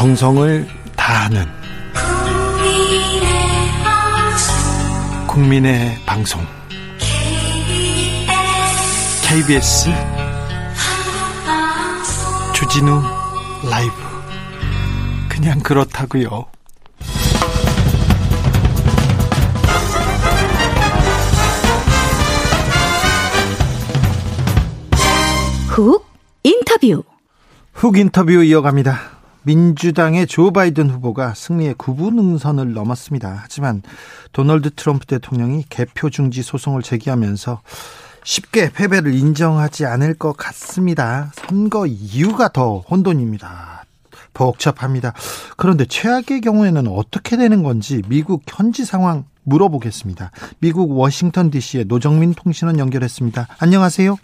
정성을 다하는 국민의 방송 KBS 주진우 라이브 그냥 그렇다고요. 훅 인터뷰 훅 인터뷰 이어갑니다. 민주당의 조 바이든 후보가 승리의 9분 응선을 넘었습니다. 하지만 도널드 트럼프 대통령이 개표 중지 소송을 제기하면서 쉽게 패배를 인정하지 않을 것 같습니다. 선거 이유가 더 혼돈입니다. 복잡합니다. 그런데 최악의 경우에는 어떻게 되는 건지 미국 현지 상황 물어보겠습니다. 미국 워싱턴 DC의 노정민 통신원 연결했습니다. 안녕하세요.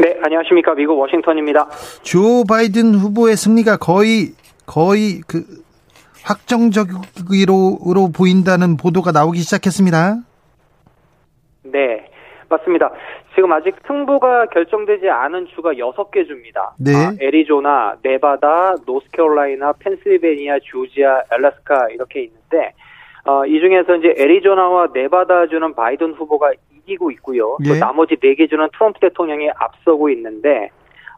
네, 안녕하십니까. 미국 워싱턴입니다. 조 바이든 후보의 승리가 거의 거의 그 확정적으로 보인다는 보도가 나오기 시작했습니다. 네, 맞습니다. 지금 아직 승부가 결정되지 않은 주가 6개 주입니다. 네. 아, 애리조나, 네바다, 노스캐롤라이나, 펜실베니아, 조지아, 알래스카 이렇게 있는데 어, 이 중에서 이제 애리조나와 네바다 주는 바이든 후보가 이기고 있고요. 또 예. 나머지 4개 주는 트럼프 대통령이 앞서고 있는데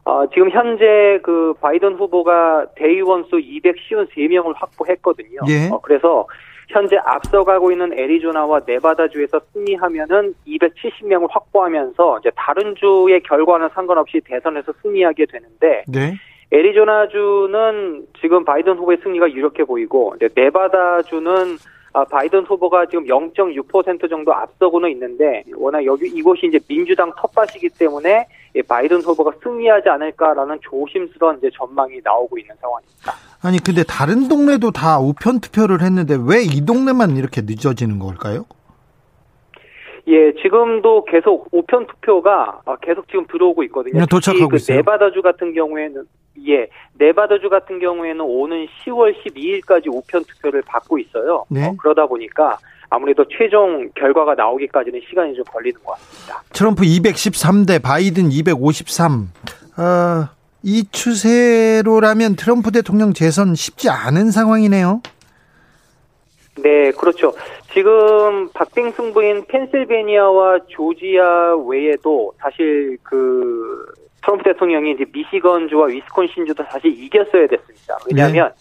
어, 지금 현재 그 바이든 후보가 대의원 수 253명을 확보했거든요. 예. 어, 그래서 현재 앞서가고 있는 애리조나와 네바다주에서 승리하면은 270명을 확보하면서 이제 다른 주의 결과는 상관없이 대선에서 승리하게 되는데 네. 애리조나주는 지금 바이든 후보의 승리가 유력해 보이고 네바다주는 아, 바이든 후보가 지금 0.6% 정도 앞서고는 있는데 워낙 여기 이곳이 이제 민주당 텃밭이기 때문에 이 바이든 후보가 승리하지 않을까라는 조심스러운 이제 전망이 나오고 있는 상황입니다. 아니 근데 다른 동네도 다 우편 투표를 했는데 왜 이 동네만 이렇게 늦어지는 걸까요? 예, 지금도 계속 우편 투표가 아, 계속 지금 들어오고 있거든요. 네, 도착하고 그 있어요. 네바다주 같은 경우에는 예, 네바다주 같은 경우에는 오는 10월 12일까지 우편 투표를 받고 있어요. 네. 어, 그러다 보니까 아무래도 최종 결과가 나오기까지는 시간이 좀 걸리는 것 같습니다. 트럼프 213대 바이든 253. 어, 이 추세로라면 트럼프 대통령 재선 쉽지 않은 상황이네요. 네, 그렇죠. 지금 박빙 승부인 펜실베니아와 조지아 외에도 사실 그 트럼프 대통령이 이제 미시건주와 위스콘신주도 사실 이겼어야 됐습니다. 왜냐하면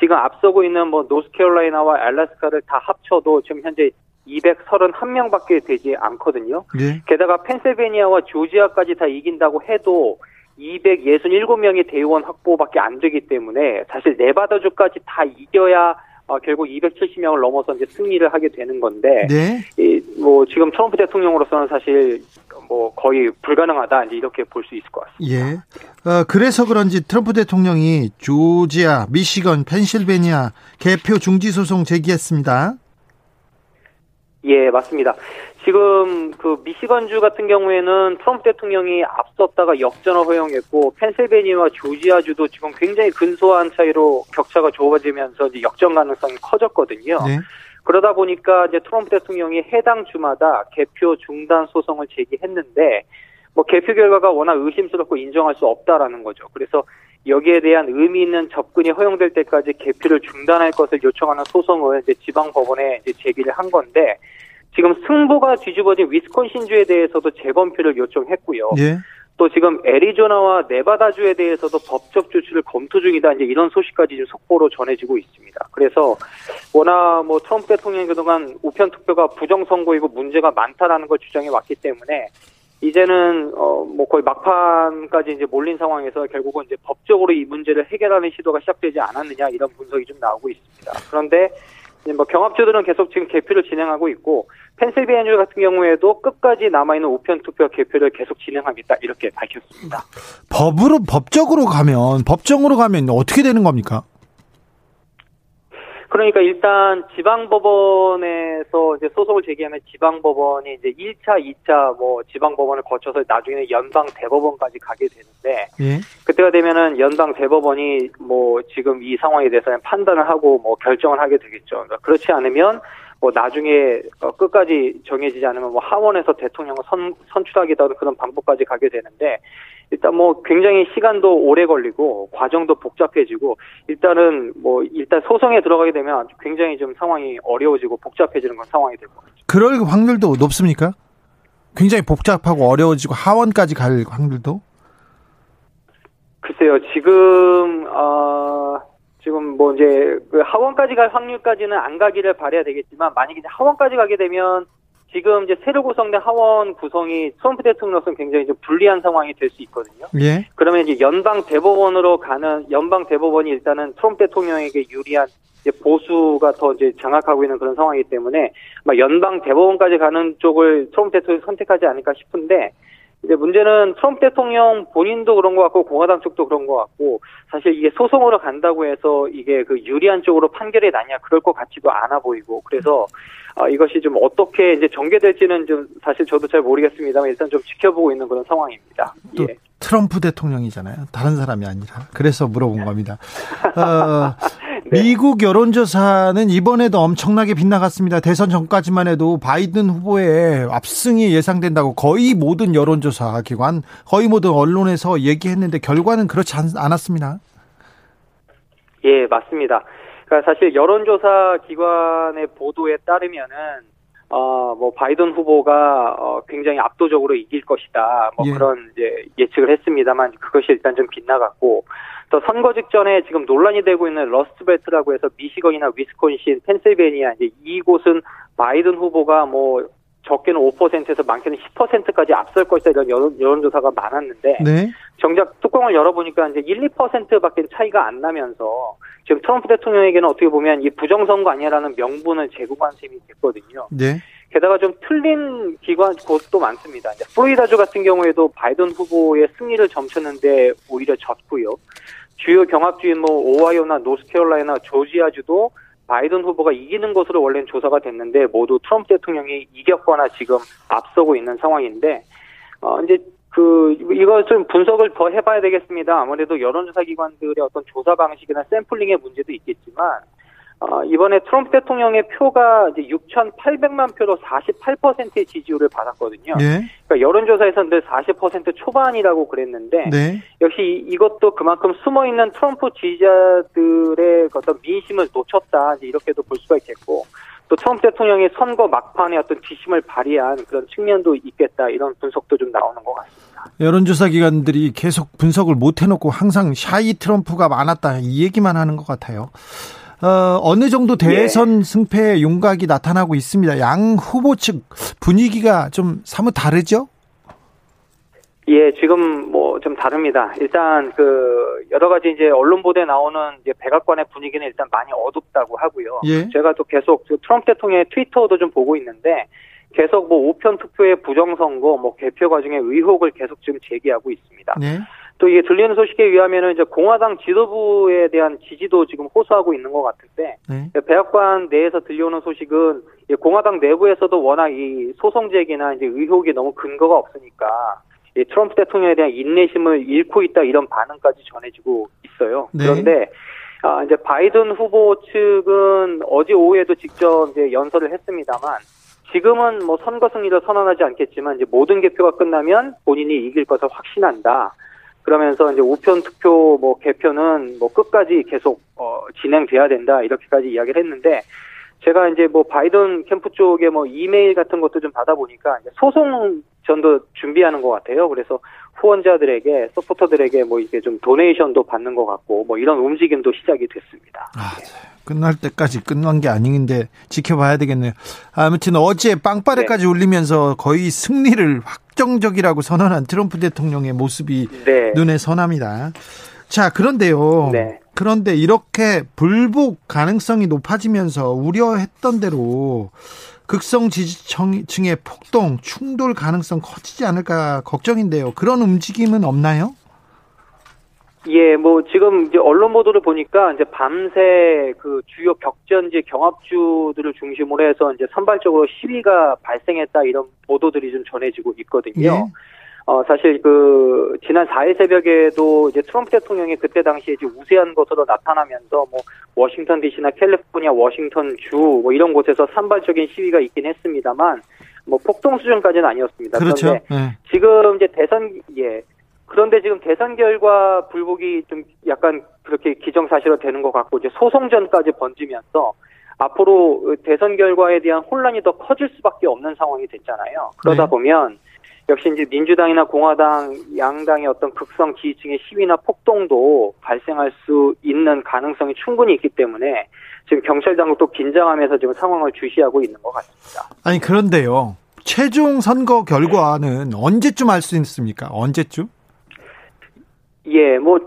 지금 앞서고 있는 뭐 노스캐롤라이나와 알래스카를 다 합쳐도 지금 현재 231명밖에 되지 않거든요. 네. 게다가 펜실베니아와 조지아까지 다 이긴다고 해도 267명의 대의원 확보밖에 안 되기 때문에 사실 네바다주까지 다 이겨야 어, 결국 270명을 넘어서 이제 승리를 하게 되는 건데 네. 이, 뭐 지금 트럼프 대통령으로서는 사실 뭐 거의 불가능하다 이제 이렇게 볼 수 있을 것 같습니다. 예. 어, 그래서 그런지 트럼프 대통령이 조지아, 미시건, 펜실베니아 개표 중지 소송 제기했습니다. 예, 맞습니다. 지금 그 미시건주 같은 경우에는 트럼프 대통령이 앞섰다가 역전을 허용했고 펜실베니아와 조지아주도 지금 굉장히 근소한 차이로 격차가 좁아지면서 이제 역전 가능성이 커졌거든요. 네. 그러다 보니까 이제 트럼프 대통령이 해당 주마다 개표 중단 소송을 제기했는데 뭐 개표 결과가 워낙 의심스럽고 인정할 수 없다라는 거죠. 그래서 여기에 대한 의미 있는 접근이 허용될 때까지 개표를 중단할 것을 요청하는 소송을 이제 지방 법원에 이제 제기를 한 건데 지금 승부가 뒤집어진 위스콘신주에 대해서도 재검표를 요청했고요. 예. 또 지금 애리조나와 네바다주에 대해서도 법적 조치를 검토 중이다. 이제 이런 소식까지 지금 속보로 전해지고 있습니다. 그래서 워낙 뭐 트럼프 대통령이 그동안 우편 투표가 부정 선거이고 문제가 많다라는 걸 주장해 왔기 때문에 이제는 어 뭐 거의 막판까지 이제 몰린 상황에서 결국은 이제 법적으로 이 문제를 해결하는 시도가 시작되지 않았느냐 이런 분석이 좀 나오고 있습니다. 그런데 뭐 경합주들은 계속 지금 개표를 진행하고 있고 펜실베니아 같은 경우에도 끝까지 남아있는 우편 투표 개표를 계속 진행하겠다 이렇게 밝혔습니다. 법으로 법적으로 가면 법정으로 가면 어떻게 되는 겁니까? 그러니까 일단 지방법원에서 이제 소송을 제기하면 지방법원이 이제 1차, 2차 뭐 지방법원을 거쳐서 나중에는 연방 대법원까지 가게 되는데 예. 그때가 되면은 연방 대법원이 뭐 지금 이 상황에 대해서는 판단을 하고 뭐 결정을 하게 되겠죠. 그러니까 그렇지 않으면 뭐 나중에 어, 끝까지 정해지지 않으면 뭐 하원에서 대통령을 선, 선출하기도 하는 그런 방법까지 가게 되는데 일단 뭐 굉장히 시간도 오래 걸리고 과정도 복잡해지고 일단은 뭐 일단 소송에 들어가게 되면 굉장히 좀 상황이 어려워지고 복잡해지는 그런 상황이 될 것 같아요. 그럴 확률도 높습니까? 굉장히 복잡하고 어려워지고 하원까지 갈 확률도? 글쎄요, 지금, 어, 지금 뭐 이제 그 하원까지 갈 확률까지는 안 가기를 바래야 되겠지만 만약에 이제 하원까지 가게 되면 지금 이제 새로 구성된 하원 구성이 트럼프 대통령으로서는 굉장히 좀 불리한 상황이 될 수 있거든요. 예. 그러면 이제 연방 대법원으로 가는 연방 대법원이 일단은 트럼프 대통령에게 유리한 이제 보수가 더 이제 장악하고 있는 그런 상황이기 때문에 막 연방 대법원까지 가는 쪽을 트럼프 대통령이 선택하지 않을까 싶은데 이제 문제는 트럼프 대통령 본인도 그런 것 같고 공화당 쪽도 그런 것 같고 사실 이게 소송으로 간다고 해서 이게 그 유리한 쪽으로 판결이 나냐 그럴 것 같지도 않아 보이고 그래서 아, 이것이 좀 어떻게 이제 전개될지는 좀 사실 저도 잘 모르겠습니다만 일단 좀 지켜보고 있는 그런 상황입니다. 또 예. 트럼프 대통령이잖아요. 다른 사람이 아니라. 그래서 물어본 겁니다. 어, 네. 미국 여론조사는 이번에도 엄청나게 빗나갔습니다. 대선 전까지만 해도 바이든 후보의 압승이 예상된다고 거의 모든 여론조사 기관, 거의 모든 언론에서 얘기했는데 결과는 그렇지 않, 않았습니다. 예, 맞습니다. 그러니까 사실 여론조사 기관의 보도에 따르면은 어, 뭐, 바이든 후보가, 어, 굉장히 압도적으로 이길 것이다. 뭐, 예. 그런, 이제, 예측을 했습니다만, 그것이 일단 좀 빗나갔고, 또 선거 직전에 지금 논란이 되고 있는 러스트벨트라고 해서 미시건이나 위스콘신, 펜실베니아, 이제 이곳은 바이든 후보가 뭐, 적게는 5%에서 많게는 10%까지 앞설 것이다 이런 여론, 여론조사가 많았는데, 네. 정작 뚜껑을 열어보니까 이제 1, 2%밖에 차이가 안 나면서 지금 트럼프 대통령에게는 어떻게 보면 이 부정선거 아니야라는 명분을 제공한 셈이 됐거든요. 네. 게다가 좀 틀린 기관 곳도 많습니다. 이제 플로리다주 같은 경우에도 바이든 후보의 승리를 점쳤는데 오히려 졌고요. 주요 경합주인 뭐 오하이오나 노스캐롤라이나 조지아주도 바이든 후보가 이기는 것으로 원래는 조사가 됐는데 모두 트럼프 대통령이 이겼거나 지금 앞서고 있는 상황인데 어 이제 그 이거 좀 분석을 더 해봐야 되겠습니다. 아무래도 여론조사 기관들의 어떤 조사 방식이나 샘플링의 문제도 있겠지만 어, 이번에 트럼프 대통령의 표가 이제 6,800만 표로 48%의 지지율을 받았거든요. 네. 그러니까 여론조사에서는 늘 40% 초반이라고 그랬는데 네. 역시 이- 이것도 그만큼 숨어 있는 트럼프 지지자들의 그 어떤 민심을 놓쳤다 이렇게도 볼 수가 있겠고 또 트럼프 대통령이 선거 막판에 어떤 지심을 발휘한 그런 측면도 있겠다 이런 분석도 좀 나오는 것 같습니다. 여론조사 기관들이 계속 분석을 못 해놓고 항상 샤이 트럼프가 많았다 이 얘기만 하는 것 같아요. 어, 어느 정도 대선 승패의 윤곽이 나타나고 있습니다. 양 후보 측 분위기가 좀 사뭇 다르죠? 예, 지금 뭐 좀 다릅니다. 일단 그 여러 가지 이제 언론 보도에 나오는 이제 백악관의 분위기는 일단 많이 어둡다고 하고요. 예. 제가 또 계속 그 트럼프 대통령의 트위터도 좀 보고 있는데 계속 뭐 우편 투표의 부정 선거, 뭐 개표 과정의 의혹을 계속 지금 제기하고 있습니다. 네. 또 이게 들리는 소식에 의하면은 이제 공화당 지도부에 대한 지지도 지금 호소하고 있는 것 같은데 네. 백악관 내에서 들려오는 소식은 이 공화당 내부에서도 워낙 이 소송 제기나 이제 의혹이 너무 근거가 없으니까 이 트럼프 대통령에 대한 인내심을 잃고 있다 이런 반응까지 전해지고 있어요. 네. 그런데 아 이제 바이든 후보 측은 어제 오후에도 직접 이제 연설을 했습니다만 지금은 뭐 선거 승리를 선언하지 않겠지만 이제 모든 개표가 끝나면 본인이 이길 것을 확신한다. 그러면서 이제 우편 투표 뭐 개표는 뭐 끝까지 계속 어 진행돼야 된다 이렇게까지 이야기를 했는데 제가 이제 뭐 바이든 캠프 쪽에 뭐 이메일 같은 것도 좀 받아보니까 이제 소송 전도 준비하는 것 같아요. 그래서 후원자들에게 서포터들에게 뭐 이게 좀 도네이션도 받는 것 같고 뭐 이런 움직임도 시작이 됐습니다. 아, 끝날 때까지 끝난 게 아닌데 지켜봐야 되겠네요. 아무튼 어제 빵빠레까지 울리면서 거의 승리를 확 정적이라고 선언한 트럼프 대통령의 모습이 네. 눈에 선합니다. 자, 그런데요. 네. 그런데 이렇게 불복 가능성이 높아지면서 우려했던 대로 극성 지지층의 폭동, 충돌 가능성 커지지 않을까 걱정인데요. 그런 움직임은 없나요? 예, 뭐 지금 이제 언론 보도를 보니까 이제 밤새 그 주요 격전지 경합주들을 중심으로 해서 이제 산발적으로 시위가 발생했다 이런 보도들이 좀 전해지고 있거든요. 예. 어, 사실 그, 지난 4일 새벽에도 이제 트럼프 대통령이 그때 당시에 이제 우세한 것으로 나타나면서 뭐, 워싱턴 DC나 캘리포니아, 워싱턴 주, 뭐 이런 곳에서 산발적인 시위가 있긴 했습니다만, 뭐 폭동 수준까지는 아니었습니다. 그렇죠. 그런데 네. 지금 이제 대선, 예. 그런데 지금 대선 결과 불복이 좀 약간 그렇게 기정사실화 되는 것 같고, 이제 소송전까지 번지면서, 앞으로 대선 결과에 대한 혼란이 더 커질 수밖에 없는 상황이 됐잖아요. 그러다 네. 보면 역시 이제 민주당이나 공화당 양당의 어떤 극성 지지층의 시위나 폭동도 발생할 수 있는 가능성이 충분히 있기 때문에 지금 경찰 당국도 긴장하면서 지금 상황을 주시하고 있는 것 같습니다. 아니 그런데요. 최종 선거 결과는 언제쯤 알 수 있습니까? 언제쯤? 예, 뭐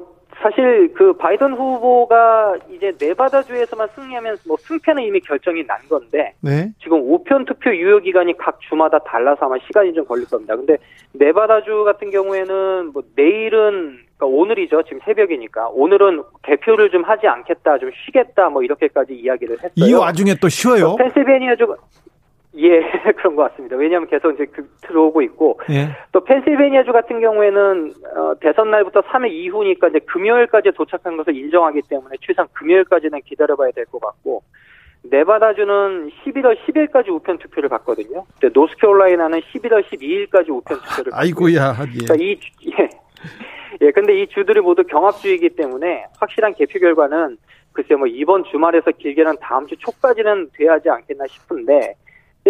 사실 그 바이든 후보가 이제 네바다주에서만 승리하면 뭐 승패는 이미 결정이 난 건데 네. 지금 우편 투표 유효 기간이 각 주마다 달라서 아마 시간이 좀 걸릴 겁니다. 근데 네바다주 같은 경우에는 뭐 내일은 그러니까 오늘이죠. 지금 새벽이니까 오늘은 개표를 좀 하지 않겠다, 좀 쉬겠다, 뭐 이렇게까지 이야기를 했어요. 이 와중에 또 쉬어요. 펜실베니아주 예 그런 것 같습니다. 왜냐하면 계속 이제 그, 들어오고 있고 예. 또 펜실베니아주 같은 경우에는 어, 대선 날부터 3일 이후니까 이제 금요일까지 도착한 것을 인정하기 때문에 최소한 금요일까지는 기다려봐야 될 것 같고 네바다주는 11월 10일까지 우편 투표를 받거든요. 근데 노스캐롤라이나는 11월 12일까지 우편 투표를 받고 아이고야. 예. 그러니까 이 주- 예. 예, 근데 이 주들이 모두 경합주이기 때문에 확실한 개표 결과는 글쎄 뭐 이번 주말에서 길게는 다음 주 초까지는 돼야 하지 않겠나 싶은데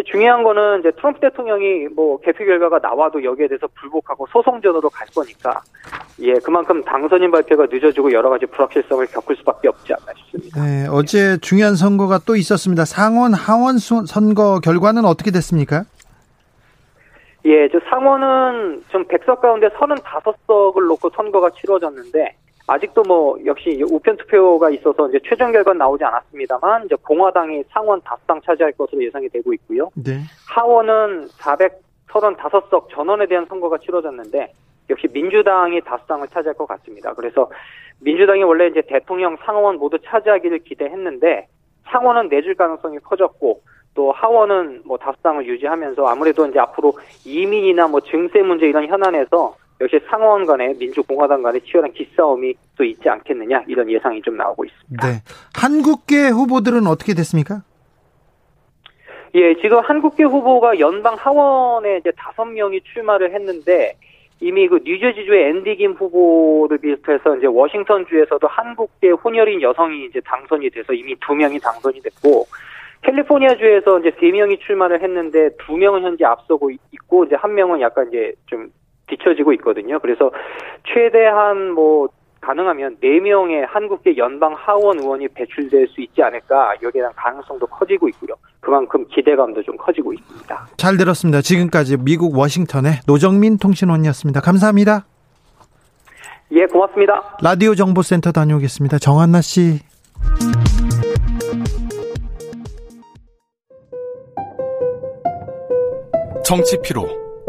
중요한 거는 이제 트럼프 대통령이 뭐 개표 결과가 나와도 여기에 대해서 불복하고 소송전으로 갈 거니까 예 그만큼 당선인 발표가 늦어지고 여러 가지 불확실성을 겪을 수밖에 없지 않나 싶습니다. 네, 어제 중요한 선거가 또 있었습니다. 상원, 하원 수- 선거 결과는 어떻게 됐습니까? 예, 저 상원은 좀 100석 가운데 35석을 놓고 선거가 치러졌는데 아직도 뭐 역시 우편 투표가 있어서 이제 최종 결과는 나오지 않았습니다만 이제 공화당이 상원 5당 차지할 것으로 예상이 되고 있고요. 네. 하원은 435석 전원에 대한 선거가 치러졌는데 역시 민주당이 다수당을 차지할 것 같습니다. 그래서 민주당이 원래 이제 대통령 상원 모두 차지하기를 기대했는데 상원은 내줄 가능성이 커졌고 또 하원은 뭐 다수당을 유지하면서 아무래도 이제 앞으로 이민이나 뭐 증세 문제 이런 현안에서 역시 상원 간에 민주공화당 간에 치열한 기싸움이 또 있지 않겠느냐 이런 예상이 좀 나오고 있습니다. 네. 한국계 후보들은 어떻게 됐습니까? 예, 지금 한국계 후보가 연방 하원에 이제 다섯 명이 출마를 했는데 이미 그 뉴저지주의 앤디 김 후보를 비롯해서 이제 워싱턴주에서도 한국계 혼혈인 여성이 이제 당선이 돼서 이미 두 명이 당선이 됐고 캘리포니아주에서 이제 세 명이 출마를 했는데 두 명은 현재 앞서고 있고 이제 한 명은 약간 이제 좀 뒤처지고 있거든요. 그래서 최대한 뭐 가능하면 네명의 한국계 연방 하원 의원이 배출될 수 있지 않을까 여기에 대한 가능성도 커지고 있고요. 그만큼 기대감도 좀 커지고 있습니다. 잘 들었습니다. 지금까지 미국 워싱턴의 노정민 통신원이었습니다. 감사합니다. 예, 고맙습니다. 라디오 정보센터 다녀오겠습니다. 정한나 씨. 정치 피로,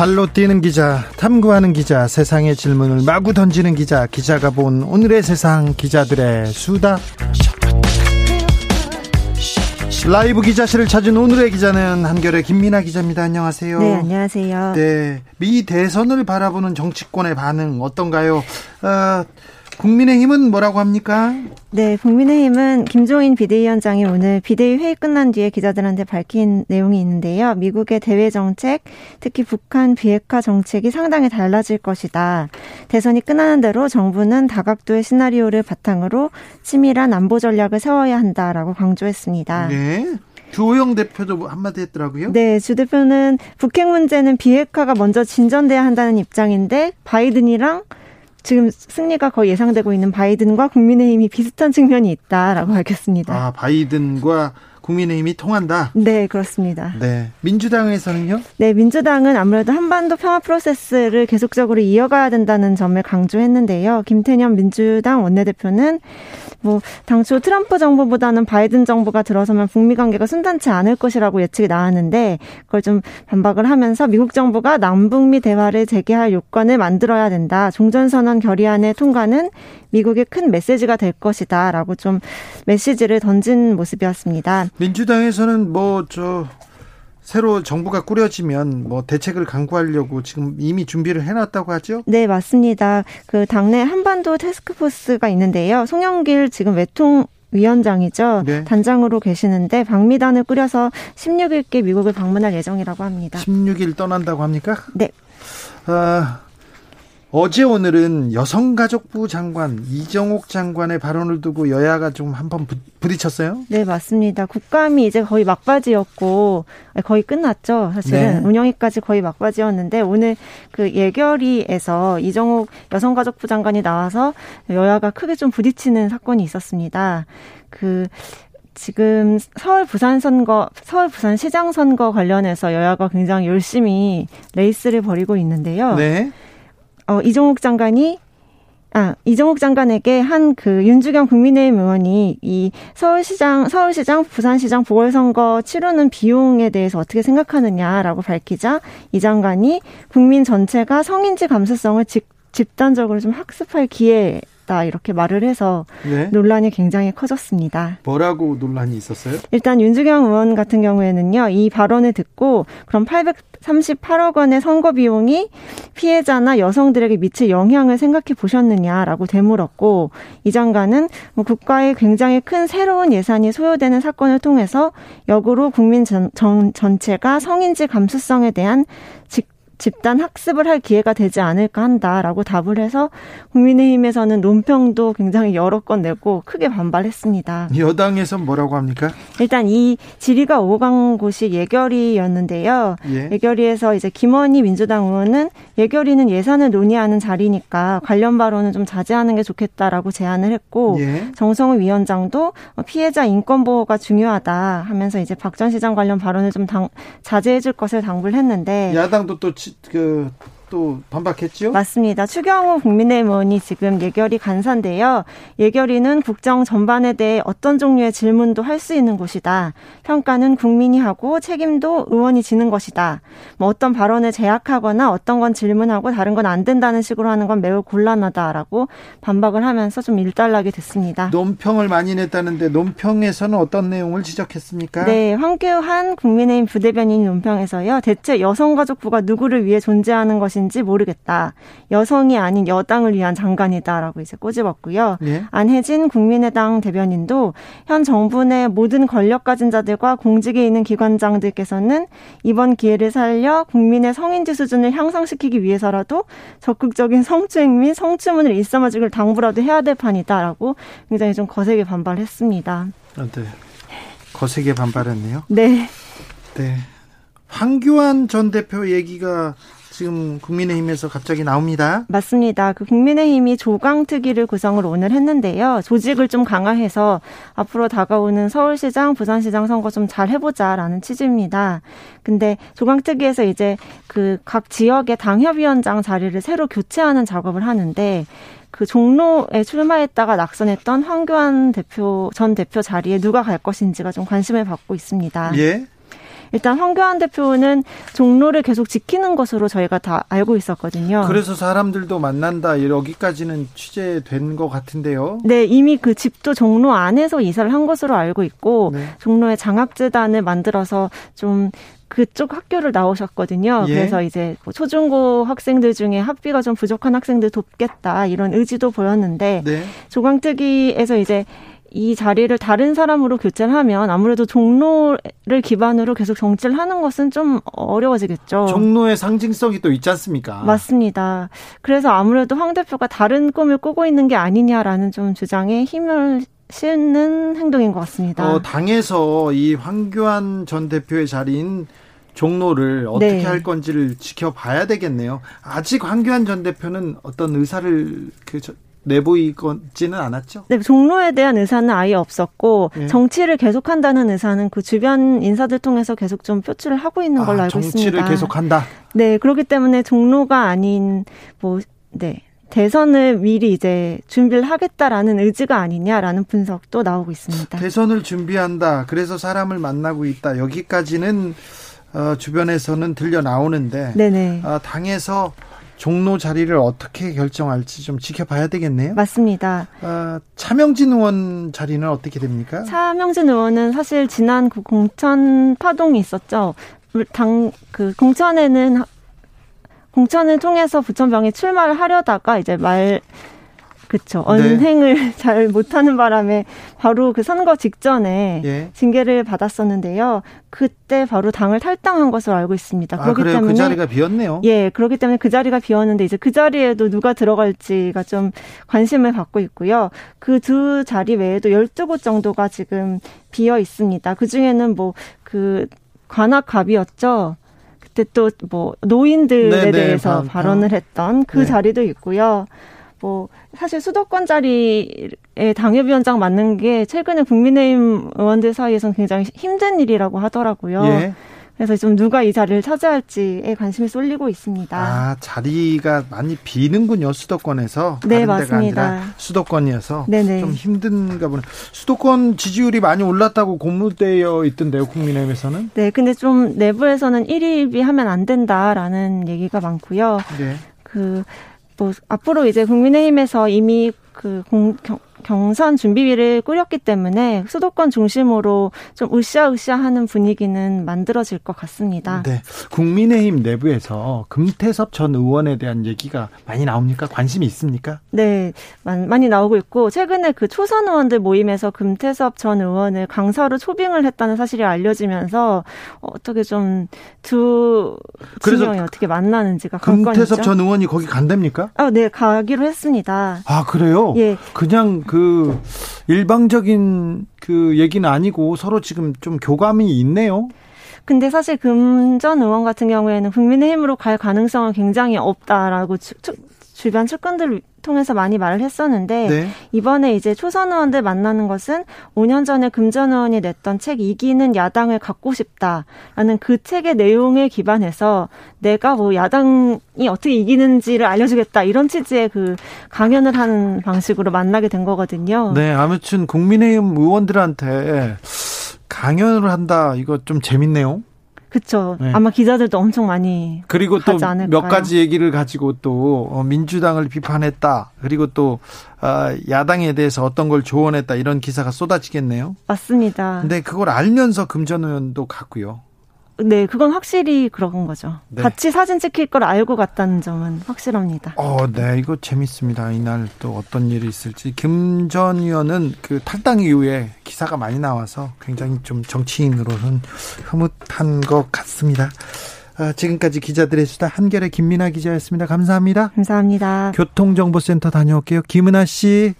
발로 뛰는 기자, 탐구하는 기자, 세상의 질문을 마구 던지는 기자, 기자가 본 오늘의 세상 기자들의 수다. 라이브 기자실을 찾은 오늘의 기자는 한결의 김민아 기자입니다. 안녕하세요. 네, 안녕하세요. 네, 미 대선을 바라보는 정치권의 반응 어떤가요? 어, 국민의힘은 뭐라고 합니까? 네, 국민의힘은 김종인 비대위원장이 오늘 비대위 회의 끝난 뒤에 기자들한테 밝힌 내용이 있는데요. 미국의 대외 정책, 특히 북한 비핵화 정책이 상당히 달라질 것이다. 대선이 끝나는 대로 정부는 다각도의 시나리오를 바탕으로 치밀한 안보 전략을 세워야 한다라고 강조했습니다. 네. 주호영 대표도 한마디 했더라고요. 네, 주 대표는 북핵 문제는 비핵화가 먼저 진전돼야 한다는 입장인데 바이든이랑 지금 승리가 거의 예상되고 있는 바이든과 국민의힘이 비슷한 측면이 있다라고 밝혔습니다. 아, 바이든과 국민의힘이 통한다. 네, 그렇습니다. 네. 민주당에서는요? 네, 민주당은 아무래도 한반도 평화 프로세스를 계속적으로 이어가야 된다는 점을 강조했는데요. 김태년 민주당 원내대표는 뭐 당초 트럼프 정부보다는 바이든 정부가 들어서면 북미 관계가 순탄치 않을 것이라고 예측이 나왔는데 그걸 좀 반박을 하면서 미국 정부가 남북미 대화를 재개할 요건을 만들어야 된다. 종전선언 결의안의 통과는 미국의 큰 메시지가 될 것이다라고 좀 메시지를 던진 모습이었습니다. 민주당에서는 뭐 저 새로 정부가 꾸려지면 뭐 대책을 강구하려고 지금 이미 준비를 해놨다고 하죠? 네, 맞습니다. 그 당내 한반도 테스크포스가 있는데요. 송영길 지금 외통 위원장이죠. 네. 단장으로 계시는데 방미단을 꾸려서 16일께 미국을 방문할 예정이라고 합니다. 16일 떠난다고 합니까? 네. 아, 어제 오늘은 여성가족부 장관 이정옥 장관의 발언을 두고 여야가 좀 한번 부딪혔어요? 네, 맞습니다. 국감이 이제 거의 막바지였고 거의 끝났죠. 사실은 네. 운영위까지 거의 막바지였는데 오늘 그 예결위에서 이정옥 여성가족부 장관이 나와서 여야가 크게 좀 부딪히는 사건이 있었습니다. 그 지금 서울 부산 선거, 서울 부산 시장 선거 관련해서 여야가 굉장히 열심히 레이스를 벌이고 있는데요. 네. 어, 이종욱 장관이 아, 이종욱 장관에게 한 그 윤주경 국민의힘 의원이 이 서울시장, 서울시장, 부산시장 보궐선거 치르는 비용에 대해서 어떻게 생각하느냐라고 밝히자 이 장관이 국민 전체가 성인지 감수성을 집, 집단적으로 좀 학습할 기회 있다 이렇게 말을 해서 네. 논란이 굉장히 커졌습니다. 뭐라고 논란이 있었어요? 일단 윤주경 의원 같은 경우에는요 이 발언을 듣고 그럼 838억 원의 선거 비용이 피해자나 여성들에게 미칠 영향을 생각해 보셨느냐라고 되물었고 이 장관은 뭐 국가에 굉장히 큰 새로운 예산이 소요되는 사건을 통해서 역으로 국민 전, 전, 전체가 성인지 감수성에 대한 직 집단 학습을 할 기회가 되지 않을까 한다라고 답을 해서 국민의힘에서는 논평도 굉장히 여러 건 내고 크게 반발했습니다. 여당에서 뭐라고 합니까? 일단 이 질의가 오고 간 곳이 예결위였는데요. 예. 예결위에서 이제 김원희 민주당 의원은 예결위는 예산을 논의하는 자리니까 관련 발언은 좀 자제하는 게 좋겠다라고 제안을 했고 예. 정성우 위원장도 피해자 인권 보호가 중요하다 하면서 이제 박 전 시장 관련 발언을 좀 당, 자제해 줄 것을 당부를 했는데 야당도 또 그, 또 반박했죠? 맞습니다. 추경호 국민의힘 의원이 지금 예결위 간사인데요. 예결위는 국정 전반에 대해 어떤 종류의 질문도 할 수 있는 곳이다. 평가는 국민이 하고 책임도 의원이 지는 것이다. 뭐 어떤 발언을 제약하거나 어떤 건 질문하고 다른 건 안 된다는 식으로 하는 건 매우 곤란하다라고 반박을 하면서 좀 일단락이 됐습니다. 논평을 많이 냈다는데 논평에서는 어떤 내용을 지적했습니까? 네, 황교안 국민의힘 부대변인 논평에서요. 대체 여성가족부가 누구를 위해 존재하는 것이 것인지 모르겠다. 여성이 아닌 여당을 위한 장관이다라고 이제 꼬집었고요. 예? 안혜진 국민의당 대변인도 현 정부 내 모든 권력 가진 자들과 공직에 있는 기관장들께서는 이번 기회를 살려 국민의 성인지 수준을 향상시키기 위해서라도 적극적인 성추행 및 성추문을 일삼아주길 당부라도 해야 될 판이다라고 굉장히 좀 거세게 반발했습니다. 아, 네. 거세게 반발했네요. 네. 네. 황교안 전 대표 얘기가 지금 국민의힘에서 갑자기 나옵니다. 맞습니다. 그 국민의힘이 조강특위를 구성을 오늘 했는데요. 조직을 좀 강화해서 앞으로 다가오는 서울시장, 부산시장 선거 좀 잘 해보자라는 취지입니다. 근데 조강특위에서 이제 그 각 지역의 당협위원장 자리를 새로 교체하는 작업을 하는데 그 종로에 출마했다가 낙선했던 황교안 대표 전 대표 자리에 누가 갈 것인지가 좀 관심을 받고 있습니다. 예. 일단 황교안 대표는 종로를 계속 지키는 것으로 저희가 다 알고 있었거든요. 그래서 사람들도 만난다 여기까지는 취재된 것 같은데요. 네, 이미 그 집도 종로 안에서 이사를 한 것으로 알고 있고 네. 종로에 장학재단을 만들어서 좀 그쪽 학교를 나오셨거든요. 예. 그래서 이제 뭐 초중고 학생들 중에 학비가 좀 부족한 학생들 돕겠다 이런 의지도 보였는데 네. 조광특위에서 이제 이 자리를 다른 사람으로 교체를 하면 아무래도 종로를 기반으로 계속 정치를 하는 것은 좀 어려워지겠죠. 종로의 상징성이 또 있지 않습니까? 맞습니다. 그래서 아무래도 황 대표가 다른 꿈을 꾸고 있는 게 아니냐라는 좀 주장에 힘을 실는 행동인 것 같습니다. 어, 당에서 이 황교안 전 대표의 자리인 종로를 어떻게 네. 할 건지를 지켜봐야 되겠네요. 아직 황교안 전 대표는 어떤 의사를 그 내보이지는 않았죠? 네, 종로에 대한 의사는 아예 없었고 네. 정치를 계속한다는 의사는 그 주변 인사들 통해서 계속 좀 표출을 하고 있는 걸로 아, 알고 정치를 있습니다. 정치를 계속한다. 네, 그렇기 때문에 종로가 아닌 뭐 네. 대선을 미리 이제 준비를 하겠다라는 의지가 아니냐라는 분석도 나오고 있습니다. 대선을 준비한다. 그래서 사람을 만나고 있다. 여기까지는 어, 주변에서는 들려 나오는데 네네. 어, 당에서 종로 자리를 어떻게 결정할지 좀 지켜봐야 되겠네요. 맞습니다. 어, 차명진 의원 자리는 어떻게 됩니까? 차명진 의원은 사실 지난 그 공천 파동이 있었죠. 당 그 공천에는 공천을 통해서 부천병에 출마를 하려다가 이제 말 네. 언행을 네. 잘 못하는 바람에 바로 그 선거 직전에 예. 징계를 받았었는데요. 그때 바로 당을 탈당한 것으로 알고 있습니다. 아, 그렇기 그래요? 그 때문에 그 자리가 비었네요. 예, 그렇기 때문에 그 자리가 비었는데 이제 그 자리에도 누가 들어갈지가 좀 관심을 받고 있고요. 그 두 자리 외에도 12곳 정도가 지금 비어 있습니다. 그 중에는 뭐 그 관악갑이었죠. 그때 또 뭐 노인들에 네네, 네, 대해서 바, 발언을 했던 그 네. 자리도 있고요. 뭐 사실 수도권 자리에 당협위원장 맡는 게 최근에 국민의힘 의원들 사이에서는 굉장히 힘든 일이라고 하더라고요. 예. 그래서 좀 누가 이 자리를 차지할지에 관심이 쏠리고 있습니다. 아 자리가 많이 비는군요 수도권에서. 네 맞습니다. 수도권이어서 네네. 좀 힘든가 보네. 수도권 지지율이 많이 올랐다고 고무되어 있던데요 국민의힘에서는. 네, 근데 좀 내부에서는 1위비 하면 안 된다라는 얘기가 많고요. 네. 그 뭐 앞으로 이제 국민의힘에서 이미 그 공, 경, 경선 준비위를 꾸렸기 때문에 수도권 중심으로 좀 으쌰으쌰하는 분위기는 만들어질 것 같습니다. 네. 국민의힘 내부에서 금태섭 전 의원에 대한 얘기가 많이 나옵니까? 관심이 있습니까? 네. 많이 나오고 있고 최근에 그 초선 의원들 모임에서 금태섭 전 의원을 강사로 초빙을 했다는 사실이 알려지면서 어떻게 좀두 진영이 어떻게 만나는지가 금태섭 전 의원이 거기 간답니까? 아, 네. 가기로 했습니다. 아, 그래요? 예. 그냥 그 일방적인 그 얘기는 아니고 서로 지금 좀 교감이 있네요. 근데 사실 금전 의원 같은 경우에는 국민의힘으로 갈 가능성은 굉장히 없다라고 추, 추, 주변 측근들 통해서 많이 말을 했었는데 네. 이번에 이제 초선 의원들 만나는 것은 5년 전에 금전 의원이 냈던 책 이기는 야당을 갖고 싶다라는 그 책의 내용에 기반해서 내가 뭐 야당이 어떻게 이기는지를 알려주겠다 이런 취지의 그 강연을 하는 방식으로 만나게 된 거거든요. 네, 아무튼 국민의힘 의원들한테 강연을 한다 이거 좀 재밌네요. 그렇죠. 네. 아마 기자들도 엄청 많이 그리고 또 몇 가지 얘기를 가지고 또 어, 민주당을 비판했다. 그리고 또 아, 야당에 대해서 어떤 걸 조언했다 이런 기사가 쏟아지겠네요. 맞습니다. 근데 그걸 알면서 금전 의원도 갔고요. 네, 그건 확실히 그런 거죠. 네. 같이 사진 찍힐 걸 알고 갔다는 점은 확실합니다. 어, 네, 이거 재밌습니다. 이날 또 어떤 일이 있을지. 김 전 의원은 그 탈당 이후에 기사가 많이 나와서 굉장히 좀 정치인으로는 흐뭇한 것 같습니다. 아, 지금까지 기자들의 수다 한결의 김민아 기자였습니다. 감사합니다. 감사합니다. 교통정보센터 다녀올게요. 김은아 씨.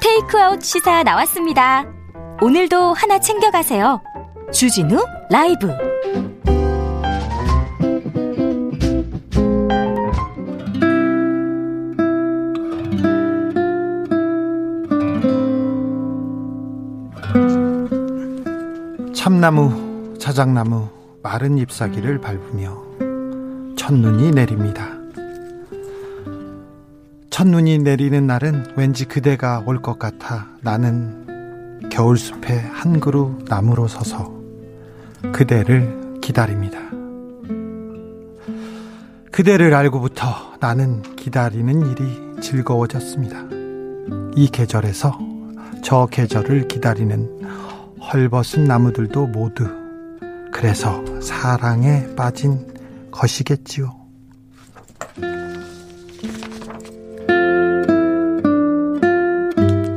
테이크아웃 시사 나왔습니다. 오늘도 하나 챙겨가세요. 주진우 라이브. 참나무, 자작나무, 마른 잎사귀를 밟으며 첫눈이 내립니다. 첫눈이 내리는 날은 왠지 그대가 올 것 같아 나는 겨울숲에 한 그루 나무로 서서 그대를 기다립니다. 그대를 알고부터 나는 기다리는 일이 즐거워졌습니다. 이 계절에서 저 계절을 기다리는 헐벗은 나무들도 모두 그래서 사랑에 빠진 것이겠지요.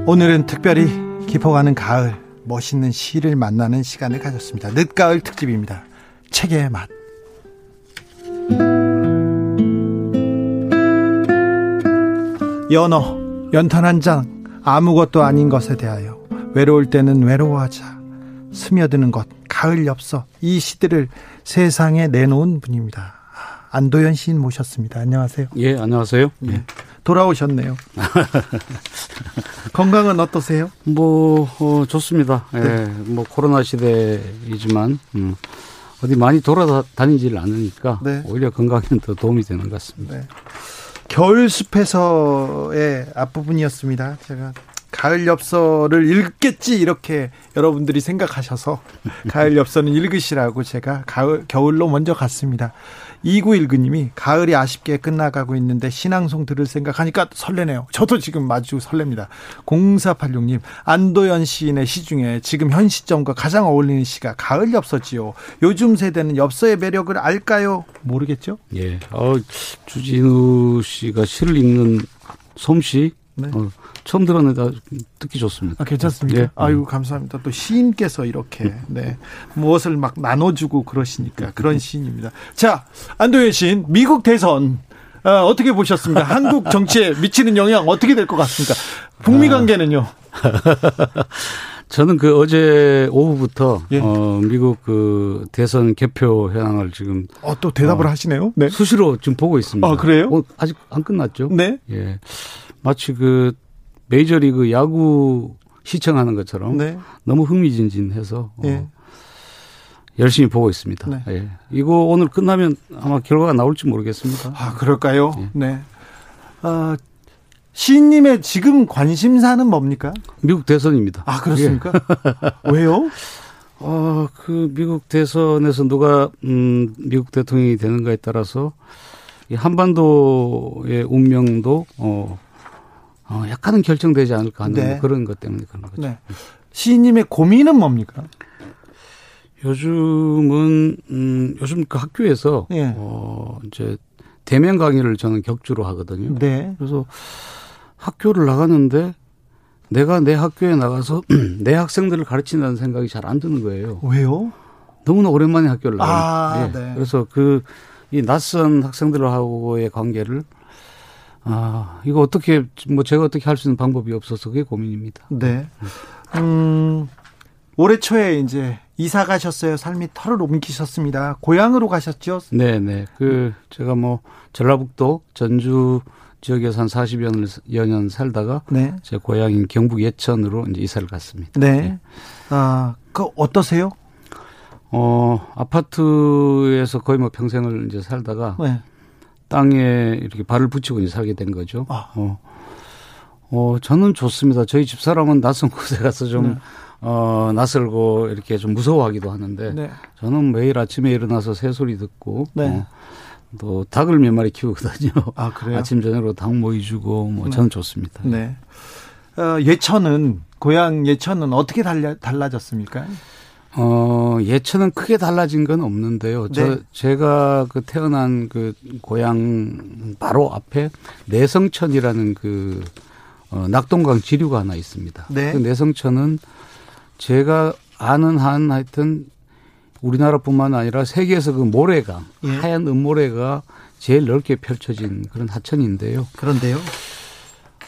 오늘은 특별히 깊어가는 가을 멋있는 시를 만나는 시간을 가졌습니다. 늦가을 특집입니다. 책의 맛. 연어, 연탄 한 장, 아무것도 아닌 것에 대하여 외로울 때는 외로워하자. 스며드는 것, 가을 엽서, 이 시들을 세상에 내놓은 분입니다. 안도현 시인 모셨습니다. 안녕하세요. 예, 안녕하세요. 예. 돌아오셨네요. 건강은 어떠세요? 뭐, 어, 좋습니다. 예, 네. 뭐, 코로나 시대이지만, 음, 어디 많이 돌아다니지를 않으니까, 네. 오히려 건강에는 더 도움이 되는 것 같습니다. 네. 겨울 숲에서의 앞부분이었습니다. 제가 가을 엽서를 읽겠지 이렇게 여러분들이 생각하셔서 가을 엽서는 읽으시라고 제가 가을 겨울로 먼저 갔습니다. 2919님이 가을이 아쉽게 끝나가고 있는데 신앙송 들을 생각하니까 설레네요. 저도 지금 마주 설렙니다. 0486님 안도현 시인의 시 중에 지금 현 시점과 가장 어울리는 시가 가을 엽서지요. 요즘 세대는 엽서의 매력을 알까요? 모르겠죠? 예. 어, 주진우 씨가 시를 읽는 솜씨 네. 어, 처음 들었는데 듣기 좋습니다. 아, 괜찮습니까? 예. 아유 감사합니다. 또 시인께서 이렇게 네 무엇을 막 나눠주고 그러시니까 그런 시인입니다. 자 안도현 시인 미국 대선 어, 어떻게 보셨습니까? 한국 정치에 미치는 영향 어떻게 될 것 같습니까? 북미 아. 관계는요? 저는 그 어제 오후부터 예. 어 미국 그 대선 개표 현황을 지금 어 또 대답을 어, 하시네요. 네. 수시로 지금 보고 있습니다. 아 그래요? 어, 아직 안 끝났죠? 네. 예. 마치 그 메이저리그 야구 시청하는 것처럼 네. 너무 흥미진진해서 네. 어, 열심히 보고 있습니다. 네. 예. 이거 오늘 끝나면 아마 결과가 나올지 모르겠습니다. 아 그럴까요? 예. 네. 어, 시인님의 지금 관심사는 뭡니까? 미국 대선입니다. 아 그렇습니까? 예. 왜요? 어, 그 미국 대선에서 누가 음 미국 대통령이 되는가에 따라서 이 한반도의 운명도 어 어, 약간은 결정되지 않을까 하는 네. 그런 것 때문에 그런 거죠. 네. 시인님의 고민은 뭡니까? 요즘은 음, 요즘 그 학교에서 네. 어, 이제 대면 강의를 저는 격주로 하거든요. 네. 그래서 학교를 나갔는데 내가 내 학교에 나가서 내 학생들을 가르친다는 생각이 잘 안 드는 거예요. 왜요? 너무나 오랜만에 학교를 나가. 아, 네. 그래서 그 이 낯선 학생들하고의 관계를 아, 이거 어떻게, 뭐 제가 어떻게 할 수 있는 방법이 없어서 그게 고민입니다. 네. 음, 올해 초에 이제 이사 가셨어요. 삶이 털을 옮기셨습니다. 고향으로 가셨죠? 네네. 네. 그, 제가 뭐, 전라북도 전주 지역에서 한 40여 년 살다가 네. 제 고향인 경북 예천으로 이제 이사를 갔습니다. 네. 네. 아, 그 어떠세요? 어, 아파트에서 거의 뭐 평생을 이제 살다가 네. 땅에 이렇게 발을 붙이고 살게 된 거죠. 아. 어. 어, 저는 좋습니다. 저희 집사람은 낯선 곳에 가서 좀, 네. 어, 낯설고 이렇게 좀 무서워하기도 하는데, 네. 저는 매일 아침에 일어나서 새소리 듣고, 네. 어, 또 닭을 몇 마리 키우거든요. 아, 그래요? 아침, 저녁으로 닭 모이 주고, 뭐, 네. 저는 좋습니다. 네. 어, 예천은, 고향 예천은 어떻게 달라, 달라졌습니까? 어, 예천은 크게 달라진 건 없는데요. 네. 저, 제가 그 태어난 그 고향 바로 앞에 내성천이라는 그, 어, 낙동강 지류가 하나 있습니다. 네. 그 내성천은 제가 아는 한 하여튼 우리나라뿐만 아니라 세계에서 그 모래강, 예. 하얀 은모래가 제일 넓게 펼쳐진 그런 하천인데요. 그런데요.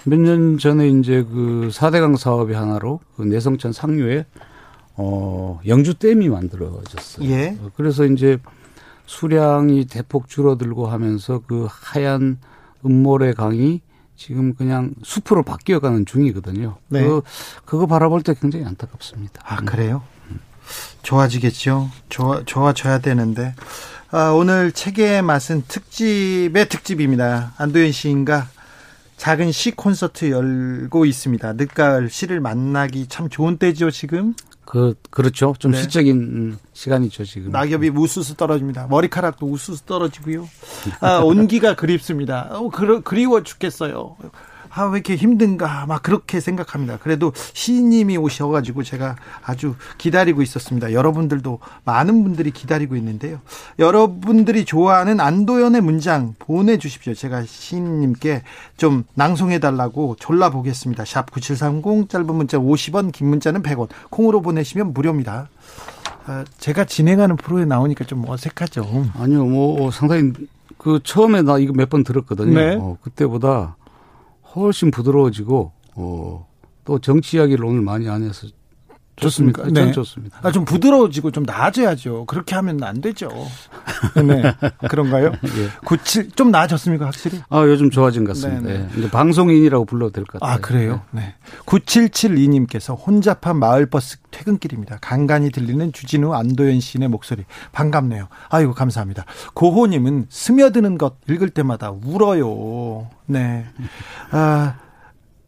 몇 년 전에 이제 그 4대강 사업의 하나로 그 내성천 상류에 어, 영주댐이 만들어졌어요. 예. 그래서 이제 수량이 대폭 줄어들고 하면서 그 하얀 음모래 강이 지금 그냥 숲으로 바뀌어가는 중이거든요. 네. 그, 그거 바라볼 때 굉장히 안타깝습니다. 아, 그래요? 음. 좋아지겠죠. 좋아, 좋아져야 되는데. 아, 오늘 책의 맛은 특집의 특집입니다. 안도현 시인과 작은 시 콘서트 열고 있습니다. 늦가을 시를 만나기 참 좋은 때죠, 지금? 그 그렇죠. 좀 네. 시적인 시간이죠 지금. 낙엽이 우수수 떨어집니다. 머리카락도 우수수 떨어지고요. 아, 온기가 그립습니다. 어, 그러, 그리워 죽겠어요. 아, 왜 이렇게 힘든가, 막 그렇게 생각합니다. 그래도 시인님이 오셔가지고 제가 아주 기다리고 있었습니다. 여러분들도 많은 분들이 기다리고 있는데요. 여러분들이 좋아하는 안도연의 문장 보내주십시오. 제가 시인님께 좀 낭송해달라고 졸라보겠습니다. 샵 9730, 짧은 문자 50원, 긴 문자는 100원. 콩으로 보내시면 무료입니다. 아, 제가 진행하는 프로에 나오니까 좀 어색하죠. 아니요, 뭐 상당히 그 처음에 나 이거 몇 번 들었거든요. 네. 어, 그때보다 훨씬 부드러워지고 어, 또 정치 이야기를 오늘 많이 안 해서 좋습니까? 네. 전 좋습니다. 아, 좀 부드러워지고 좀 나아져야죠. 그렇게 하면 안 되죠. 네. 그런가요? 예. 97, 좀 나아졌습니까, 확실히? 아, 요즘 좋아진 것 같습니다. 네, 네. 예. 이제 방송인이라고 불러도 될 것 같아요. 아, 그래요? 네. 네. 9772님께서 혼잡한 마을버스 퇴근길입니다. 간간히 들리는 주진우 안도현 시인의 목소리. 반갑네요. 아이고, 감사합니다. 고호님은 스며드는 것 읽을 때마다 울어요. 네. 아,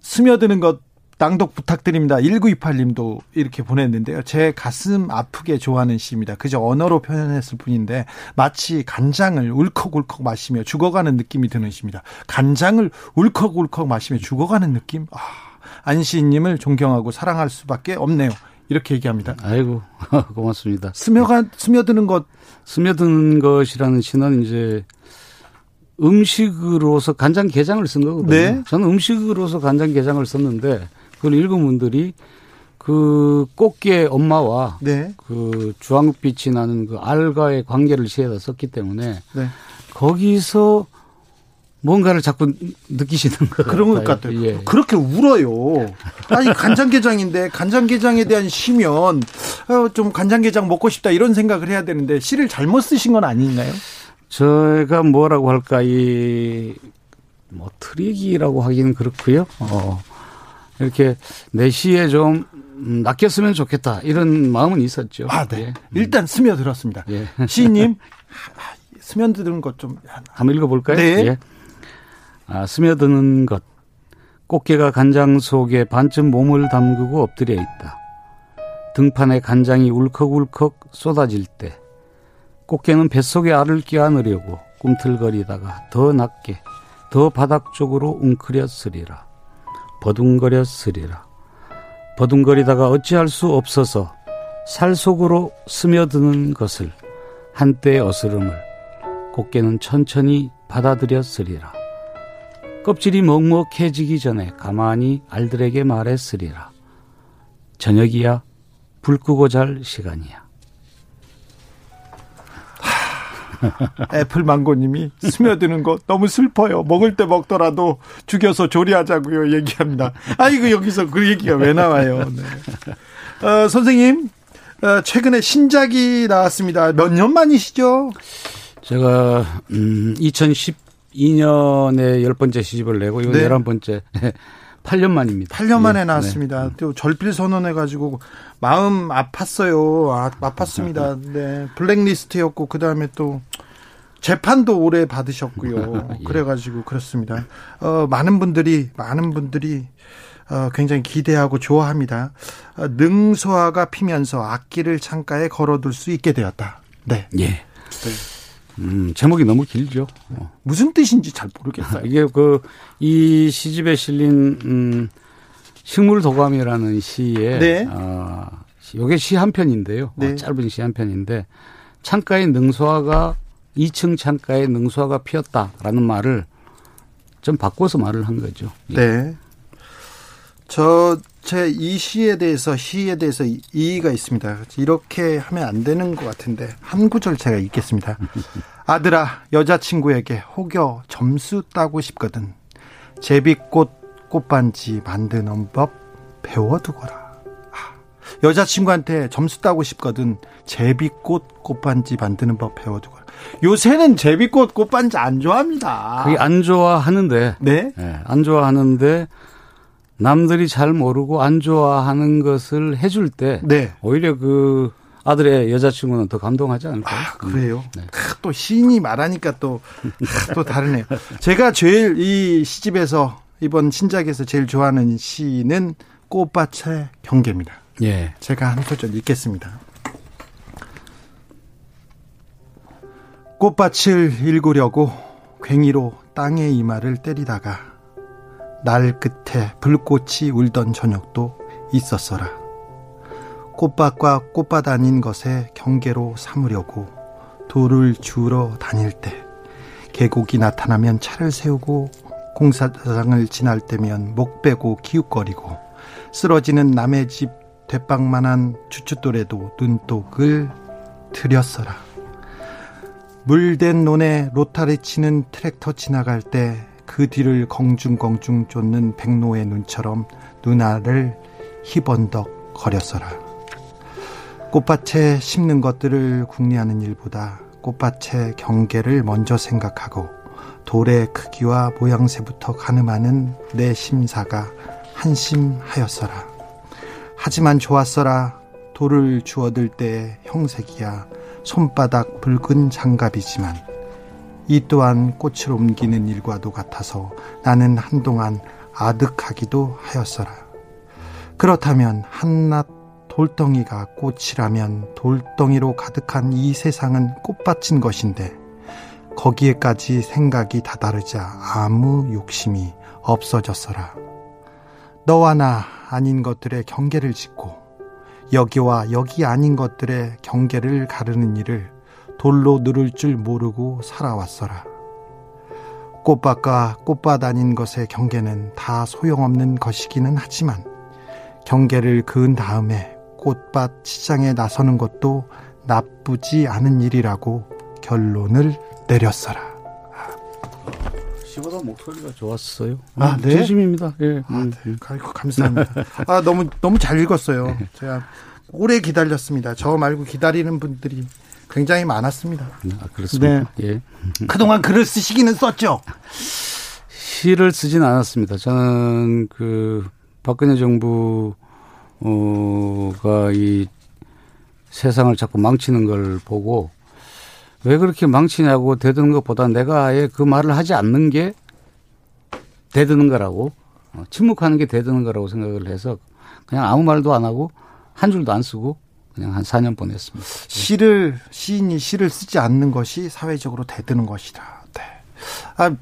스며드는 것 낭독 부탁드립니다. 1928님도 이렇게 보냈는데요. 제 가슴 아프게 좋아하는 시입니다. 그저 언어로 표현했을 뿐인데 마치 간장을 울컥울컥 마시며 죽어가는 느낌이 드는 시입니다. 간장을 울컥울컥 마시며 죽어가는 느낌? 아, 안시인님을 존경하고 사랑할 수밖에 없네요. 이렇게 얘기합니다. 아이고 고맙습니다. 스며가 스며드는 것 스며드는 것이라는 시는 이제 음식으로서 간장 게장을 쓴 거거든요. 네. 저는 음식으로서 간장 게장을 썼는데 그걸 읽은 분들이 그 꽃게 엄마와 네. 그 주황빛이 나는 그 알과의 관계를 시에다 썼기 때문에 네. 거기서 뭔가를 자꾸 느끼시는 거 그런 것 같아요. 예. 그렇게 울어요. 아니 간장게장인데 간장게장에 대한 시면 어, 좀 간장게장 먹고 싶다 이런 생각을 해야 되는데 시를 잘못 쓰신 건 아닌가요? 제가 뭐라고 할까 이 뭐 트릭이라고 하기는 그렇고요. 어. 이렇게 내시에 좀 음, 낚였으면 좋겠다 이런 마음은 있었죠. 아, 네. 예. 일단 스며들었습니다. 예. 시인님 스며드는 것 좀 한번 읽어볼까요? 네. 예. 아, 스며드는 것. 꽃게가 간장 속에 반쯤 몸을 담그고 엎드려 있다. 등판에 간장이 울컥울컥 쏟아질 때 꽃게는 뱃속에 알을 끼안으려고 꿈틀거리다가 더 낮게 더 바닥 쪽으로 웅크렸으리라. 버둥거렸으리라. 버둥거리다가 어찌할 수 없어서 살 속으로 스며드는 것을 한때의 어스름을 꽃게는 천천히 받아들였으리라. 껍질이 먹먹해지기 전에 가만히 알들에게 말했으리라. 저녁이야 불 끄고 잘 시간이야. 애플망고님이 스며드는 거 너무 슬퍼요. 먹을 때 먹더라도 죽여서 조리하자고요. 얘기합니다. 아이고 여기서 그 얘기가 왜 나와요? 네. 어, 선생님 어, 최근에 신작이 나왔습니다. 몇 년 만이시죠? 제가 음, 2012년에 열 번째 시집을 내고 이건 네. 열한 번째 8년 만입니다. 8년 만에 네. 나왔습니다. 네. 또 절필 선언해 가지고 마음 아팠어요. 아, 아팠습니다. 네. 블랙리스트였고, 그 다음에 또 재판도 오래 받으셨고요. 예. 그래 가지고 그렇습니다. 어, 많은 분들이, 많은 분들이 어, 굉장히 기대하고 좋아합니다. 어, 능소화가 피면서 악기를 창가에 걸어둘 수 있게 되었다. 네. 예. 네. 음, 제목이 너무 길죠. 어. 무슨 뜻인지 잘 모르겠어요. 이게 그, 이 시집에 실린, 음, 식물 도감이라는 시에, 네. 어, 요게 시 한 편인데요. 어, 네. 어, 짧은 시 한 편인데, 창가에 능수화가, 2층 창가에 능수화가 피었다라는 말을 좀 바꿔서 말을 한 거죠. 예. 네. 저, 제이 시에 대해서, 시에 대해서 이의가 있습니다. 이렇게 하면 안 되는 것 같은데, 한 구절 제가 읽겠습니다. 아들아, 여자친구에게 혹여 점수 따고 싶거든. 제비꽃 꽃반지 만드는 법 배워두거라. 아, 여자친구한테 점수 따고 싶거든. 제비꽃 꽃반지 만드는 법 배워두거라. 요새는 제비꽃 꽃반지 안 좋아합니다. 그게 안 좋아하는데. 네? 네? 안 좋아하는데 남들이 잘 모르고 안 좋아하는 것을 해줄 때 네. 오히려 그 아들의 여자친구는 더 감동하지 않을까요? 아, 그래요? 네. 아, 또 시인이 말하니까 또, 아, 또 다르네요. 제가 제일 이 시집에서 이번 신작에서 제일 좋아하는 시는 꽃밭의 경계입니다. 예. 제가 한 소절 읽겠습니다. 꽃밭을 일구려고 괭이로 땅의 이마를 때리다가 날 끝에 불꽃이 울던 저녁도 있었어라. 꽃밭과 꽃밭 아닌 것에 경계로 삼으려고 돌을 주러 다닐 때 계곡이 나타나면 차를 세우고 공사장을 지날 때면 목 빼고 기웃거리고 쓰러지는 남의 집 대빵만한 주춧돌에도 눈독을 들였어라. 물된 논에 로타리 치는 트랙터 지나갈 때 그 뒤를 공중공중 쫓는 백로의 눈처럼 누나를 희번덕 거렸어라. 꽃밭에 심는 것들을 궁리하는 일보다 꽃밭의 경계를 먼저 생각하고 돌의 크기와 모양새부터 가늠하는 내 심사가 한심하였어라. 하지만 좋았어라. 돌을 주워들 때 형색이야 손바닥 붉은 장갑이지만 이 또한 꽃을 옮기는 일과도 같아서 나는 한동안 아득하기도 하였어라. 그렇다면 한낱 돌덩이가 꽃이라면 돌덩이로 가득한 이 세상은 꽃밭인 것인데 거기에까지 생각이 다다르자 아무 욕심이 없어졌어라. 너와 나 아닌 것들의 경계를 짓고 여기와 여기 아닌 것들의 경계를 가르는 일을 돌로 누를 줄 모르고 살아왔어라. 꽃밭과 꽃밭 아닌 것의 경계는 다 소용없는 것이기는 하지만 경계를 그은 다음에 꽃밭 시장에 나서는 것도 나쁘지 않은 일이라고 결론을 내렸어라. 씨보다 목소리가 좋았어요. 아, 네. 진심입니다. 예. 아, 네. 아이고, 감사합니다. 아, 너무, 너무 잘 읽었어요. 네. 제가 오래 기다렸습니다. 저 말고 기다리는 분들이 굉장히 많았습니다. 아, 그렇습니다. 네. 예. 그동안 글을 쓰시기는 썼죠? 시를 쓰진 않았습니다. 저는 그 박근혜 정부가 이 세상을 자꾸 망치는 걸 보고 왜 그렇게 망치냐고 대드는 것보다 내가 아예 그 말을 하지 않는 게 대드는 거라고 어, 침묵하는 게 대드는 거라고 생각을 해서 그냥 아무 말도 안 하고 한 줄도 안 쓰고 그냥 한 4년 보냈습니다. 시를 시인이 시를 쓰지 않는 것이 사회적으로 대드는 것이다. 네. 아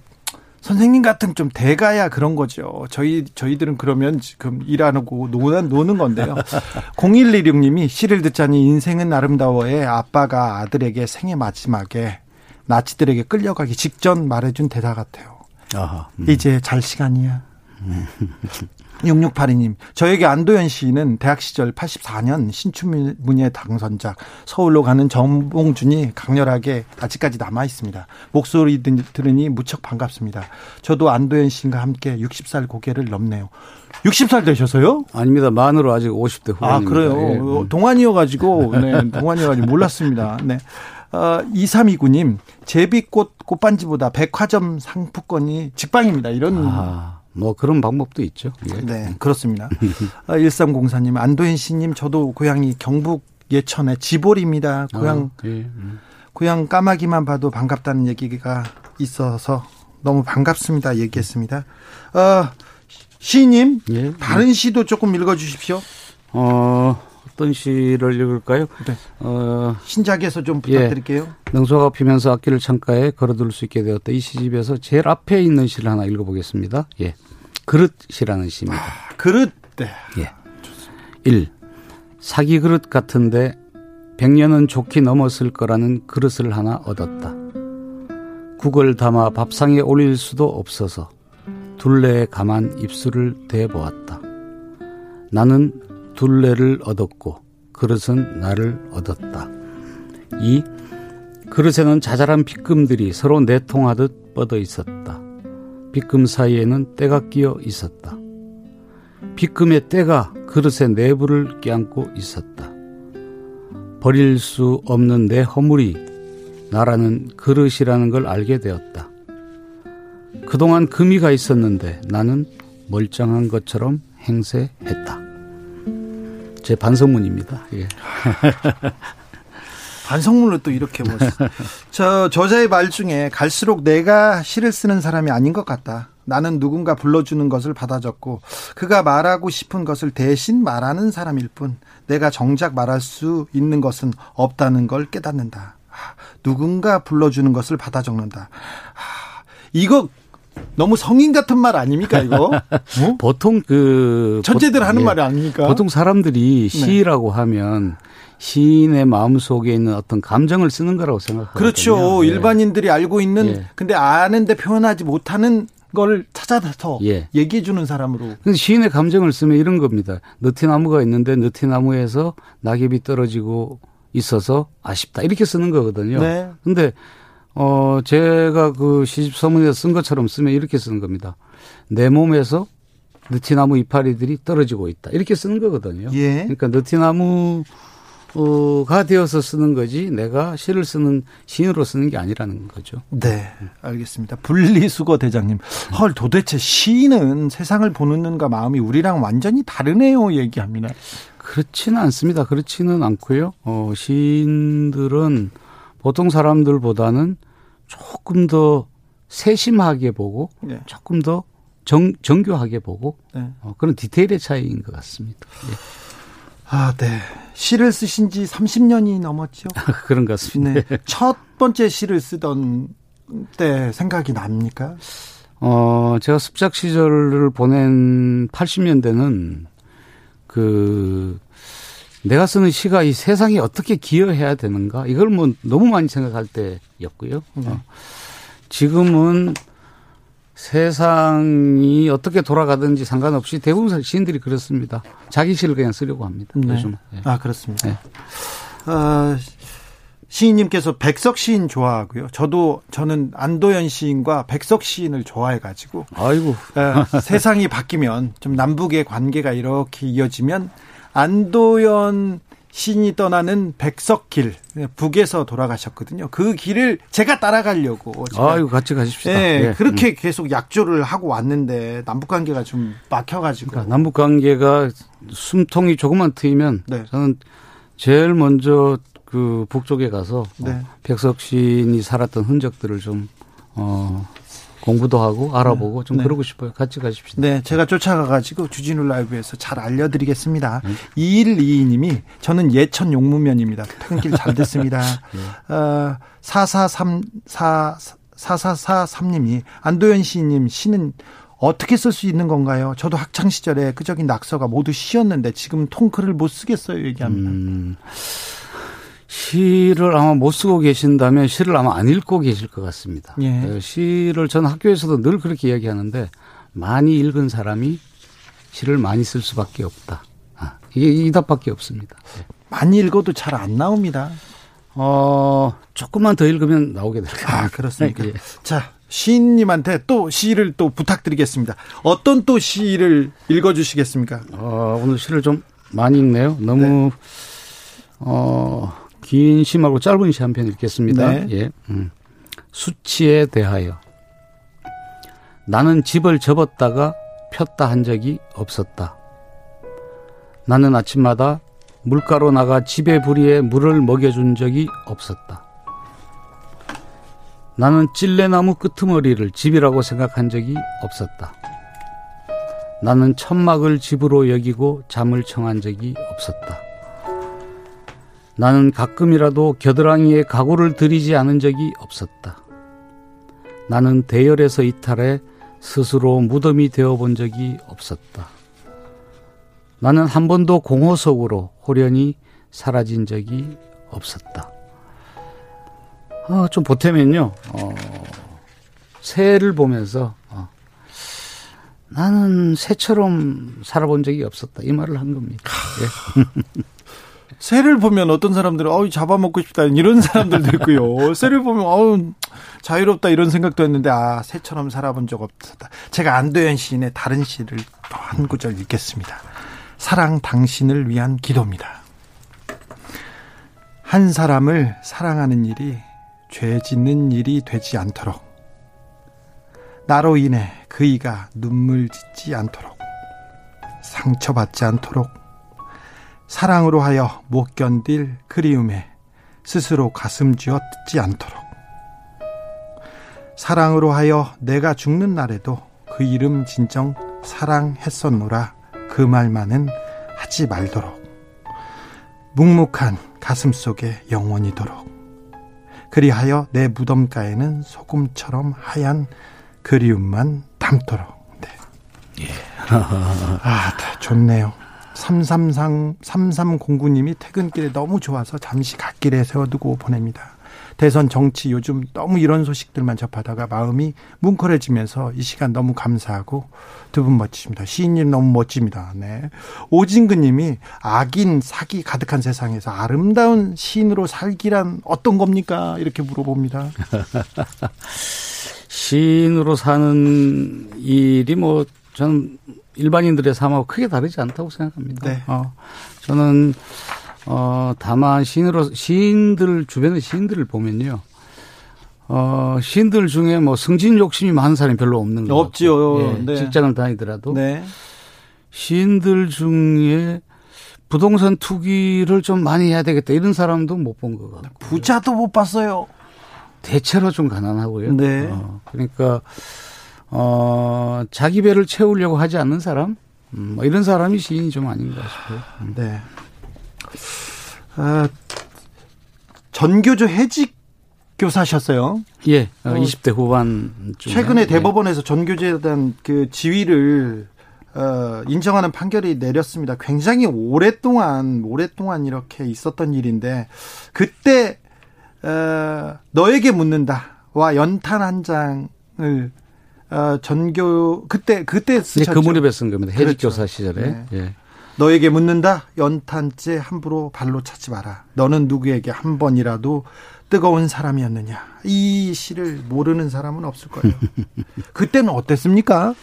선생님 같은 좀 대가야 그런 거죠. 저희 저희들은 그러면 지금 일안 하고 노는 노는 건데요. 0116님이 시를 듣자니 인생은 아름다워에 아빠가 아들에게 생애 마지막에 나치들에게 끌려가기 직전 말해준 대사 같아요. 아하, 음. 이제 잘 시간이야. 6682님, 저에게 안도현 씨는 대학 시절 84년 신춘문예 당선작 서울로 가는 정봉준이 강렬하게 아직까지 남아 있습니다. 목소리 들으니 무척 반갑습니다. 저도 안도현 씨와 함께 60살 고개를 넘네요. 60살 되셔서요? 아닙니다. 만으로 아직 50대 후반입니다. 아, 그래요? 예. 음. 동안이어가지고, 네, 동안이어가지고 몰랐습니다. 네. 어, 2329님, 제비꽃 꽃반지보다 백화점 상품권이 직방입니다. 이런. 아. 뭐 그런 방법도 있죠. 예. 네, 그렇습니다. 1304님, 아, 안도현 씨님, 저도 고향이 경북 예천의 지볼입니다. 고향, 아, 예. 음. 고향 까마귀만 봐도 반갑다는 얘기가 있어서 너무 반갑습니다. 얘기했습니다. 어, 시님, 예. 다른 시도 조금 읽어주십시오. 어, 어떤 시를 읽을까요? 네. 어, 신작에서 좀 부탁드릴게요. 예. 능소가 피면서 악기를 창가에 걸어둘 수 있게 되었다. 이 시집에서 제일 앞에 있는 시를 하나 읽어보겠습니다. 예. 그릇이라는 시입니다. 아, 그릇. 네. 예. 1. 사기 그릇 같은데 100년은 좋게 넘었을 거라는 그릇을 하나 얻었다. 국을 담아 밥상에 올릴 수도 없어서 둘레에 가만 입술을 대보았다. 나는 둘레를 얻었고 그릇은 나를 얻었다. 2. 그릇에는 자잘한 빗금들이 서로 내통하듯 뻗어 있었다. 빗금 사이에는 때가 끼어 있었다. 빗금의 때가 그릇의 내부를 껴안고 있었다. 버릴 수 없는 내 허물이 나라는 그릇이라는 걸 알게 되었다. 그동안 금이 가 있었는데 나는 멀쩡한 것처럼 행세했다. 제 반성문입니다. 예. 반성문을 또 이렇게 뭐. 저 저자의 말 중에 갈수록 내가 시를 쓰는 사람이 아닌 것 같다. 나는 누군가 불러주는 것을 받아 적고 그가 말하고 싶은 것을 대신 말하는 사람일 뿐 내가 정작 말할 수 있는 것은 없다는 걸 깨닫는다. 아, 누군가 불러주는 것을 받아 적는다. 아, 이거 너무 성인 같은 말 아닙니까 이거? 어? 보통 그 천재들 하는 예, 말이 아닙니까? 보통 사람들이 네. 시라고 네. 하면 시인의 마음 속에 있는 어떤 감정을 쓰는 거라고 생각하거든요. 그렇죠. 예. 일반인들이 알고 있는 예. 근데 아는데 표현하지 못하는 걸 찾아서 예. 얘기해 주는 사람으로. 시인의 감정을 쓰면 이런 겁니다. 느티나무가 있는데 느티나무에서 낙엽이 떨어지고 있어서 아쉽다 이렇게 쓰는 거거든요. 네. 근데 어, 제가 그 시집 서문에서 쓴 것처럼 쓰면 이렇게 쓰는 겁니다. 내 몸에서 느티나무 이파리들이 떨어지고 있다. 이렇게 쓰는 거거든요. 예. 그러니까 느티나무 어가 되어서 쓰는 거지 내가 시를 쓰는 시인으로 쓰는 게 아니라는 거죠. 네, 알겠습니다. 분리수거 대장님, 헐 도대체 시인은 세상을 보는가 마음이 우리랑 완전히 다르네요 얘기합니다. 그렇지는 않습니다. 그렇지는 않고요. 어, 시인들은 보통 사람들보다는 조금 더 세심하게 보고 네. 조금 더 정, 정교하게 보고 네. 어, 그런 디테일의 차이인 것 같습니다. 예. 아, 네. 시를 쓰신 지 30년이 넘었죠? 그런 것 같습니다. 네. 첫 번째 시를 쓰던 때 생각이 납니까? 어, 제가 습작 시절을 보낸 80년대는 그 내가 쓰는 시가 이 세상에 어떻게 기여해야 되는가 이걸 뭐 너무 많이 생각할 때였고요. 네. 어. 지금은 세상이 어떻게 돌아가든지 상관없이 대부분 시인들이 그렇습니다. 자기 시를 그냥 쓰려고 합니다. 네. 요즘. 네. 아 그렇습니다. 네. 어, 시인님께서 백석 시인 좋아하고요. 저도 저는 안도현 시인과 백석 시인을 좋아해가지고. 아이고. 에, 세상이 바뀌면 좀 남북의 관계가 이렇게 이어지면 안도현 신이 떠나는 백석길 북에서 돌아가셨거든요. 그 길을 제가 따라가려고. 제가 아유 같이 가십시다. 네, 네. 그렇게 음. 계속 약조를 하고 왔는데 남북 관계가 좀 막혀가지고. 그러니까 남북 관계가 숨통이 조금만 트이면 네. 저는 제일 먼저 그 북쪽에 가서 네. 어, 백석신이 살았던 흔적들을 좀 어. 공부도 하고 알아보고 네. 좀 네. 그러고 싶어요. 같이 가십시다. 네, 제가 쫓아가가지고 주진우 라이브에서 잘 알려드리겠습니다. 네. 2122님이 저는 예천 용무면입니다. 퇴근길 잘 됐습니다. 네. 어, 443, 4, 4443님이 안도현 시인님 시는 어떻게 쓸 수 있는 건가요? 저도 학창 시절에 끄적인 낙서가 모두 시였는데 지금 통크를 못 쓰겠어요. 얘기합니다. 음. 시를 아마 못 쓰고 계신다면 시를 아마 안 읽고 계실 것 같습니다. 예. 어, 시를 저는 학교에서도 늘 그렇게 이야기하는데 많이 읽은 사람이 시를 많이 쓸 수밖에 없다. 아, 이게 이 답밖에 없습니다. 네. 많이 읽어도 잘 안 나옵니다. 어, 조금만 더 읽으면 나오게 될 거예요. 아, 그렇습니까? 예. 자, 시인님한테 또 시를 또 부탁드리겠습니다. 어떤 또 시를 읽어주시겠습니까? 어, 오늘 시를 좀 많이 읽네요. 너무, 네. 어, 긴 시 말고 짧은 시 한 편 읽겠습니다. 네. 예. 음. 수치에 대하여 나는 집을 접었다가 폈다 한 적이 없었다. 나는 아침마다 물가로 나가 집의 부리에 물을 먹여준 적이 없었다. 나는 찔레나무 끄트머리를 집이라고 생각한 적이 없었다. 나는 천막을 집으로 여기고 잠을 청한 적이 없었다. 나는 가끔이라도 겨드랑이에 각오를 들이지 않은 적이 없었다. 나는 대열에서 이탈해 스스로 무덤이 되어 본 적이 없었다. 나는 한 번도 공허 속으로 호련히 사라진 적이 없었다. 어, 좀 보태면요, 어, 새를 보면서, 어, 나는 새처럼 살아본 적이 없었다. 이 말을 한 겁니다. 예. 새를 보면 어떤 사람들은 어우 잡아먹고 싶다 이런 사람들도 있고요. 새를 보면 어우 자유롭다 이런 생각도 했는데 아 새처럼 살아본 적 없었다. 제가 안도현 시인의 다른 시를 또 한 구절 읽겠습니다. 사랑 당신을 위한 기도입니다. 한 사람을 사랑하는 일이 죄 짓는 일이 되지 않도록 나로 인해 그이가 눈물 짓지 않도록 상처받지 않도록 사랑으로 하여 못 견딜 그리움에 스스로 가슴 쥐어 뜯지 않도록 사랑으로 하여 내가 죽는 날에도 그 이름 진정 사랑했었노라 그 말만은 하지 말도록 묵묵한 가슴 속에 영원히도록 그리하여 내 무덤가에는 소금처럼 하얀 그리움만 담도록 네. 예. 아, 좋네요. 333, 3309님이 퇴근길에 너무 좋아서 잠시 갓길에 세워두고 보냅니다. 대선 정치 요즘 너무 이런 소식들만 접하다가 마음이 뭉클해지면서 이 시간 너무 감사하고 두 분 멋지십니다. 시인님 너무 멋집니다. 네. 오진근 님이 악인, 사기 가득한 세상에서 아름다운 시인으로 살기란 어떤 겁니까? 이렇게 물어봅니다. 시인으로 사는 일이 뭐 저는 일반인들의 삶하고 크게 다르지 않다고 생각합니다. 네. 어, 저는 어, 다만 시인으로, 시인들, 주변의 시인들을 보면요. 어, 시인들 중에 뭐 승진 욕심이 많은 사람이 별로 없는 거 없지요. 예, 네. 직장을 다니더라도. 네. 시인들 중에 부동산 투기를 좀 많이 해야 되겠다 이런 사람도 못 본 것 같고. 부자도 못 봤어요. 대체로 좀 가난하고요. 네. 어, 그러니까, 어, 자기 배를 채우려고 하지 않는 사람? 음, 뭐 이런 사람이 시인이 좀 아닌가 싶어요. 음. 네. 아, 전교조 해직 교사셨어요? 예, 어, 20대 후반 최근에 예. 대법원에서 전교조에 대한 그 지위를 어, 인정하는 판결이 내렸습니다. 굉장히 오랫동안 오랫동안 이렇게 있었던 일인데 그때 어, 너에게 묻는다와 연탄 한 장을 어, 전교 그때 그때 쓰셨죠. 네, 그 무렵에 쓴 겁니다. 해직교사 그렇죠. 시절에. 네. 예. 너에게 묻는다. 연탄재 함부로 발로 차지 마라. 너는 누구에게 한 번이라도 뜨거운 사람이었느냐. 이 시를 모르는 사람은 없을 거예요. 그때는 어땠습니까?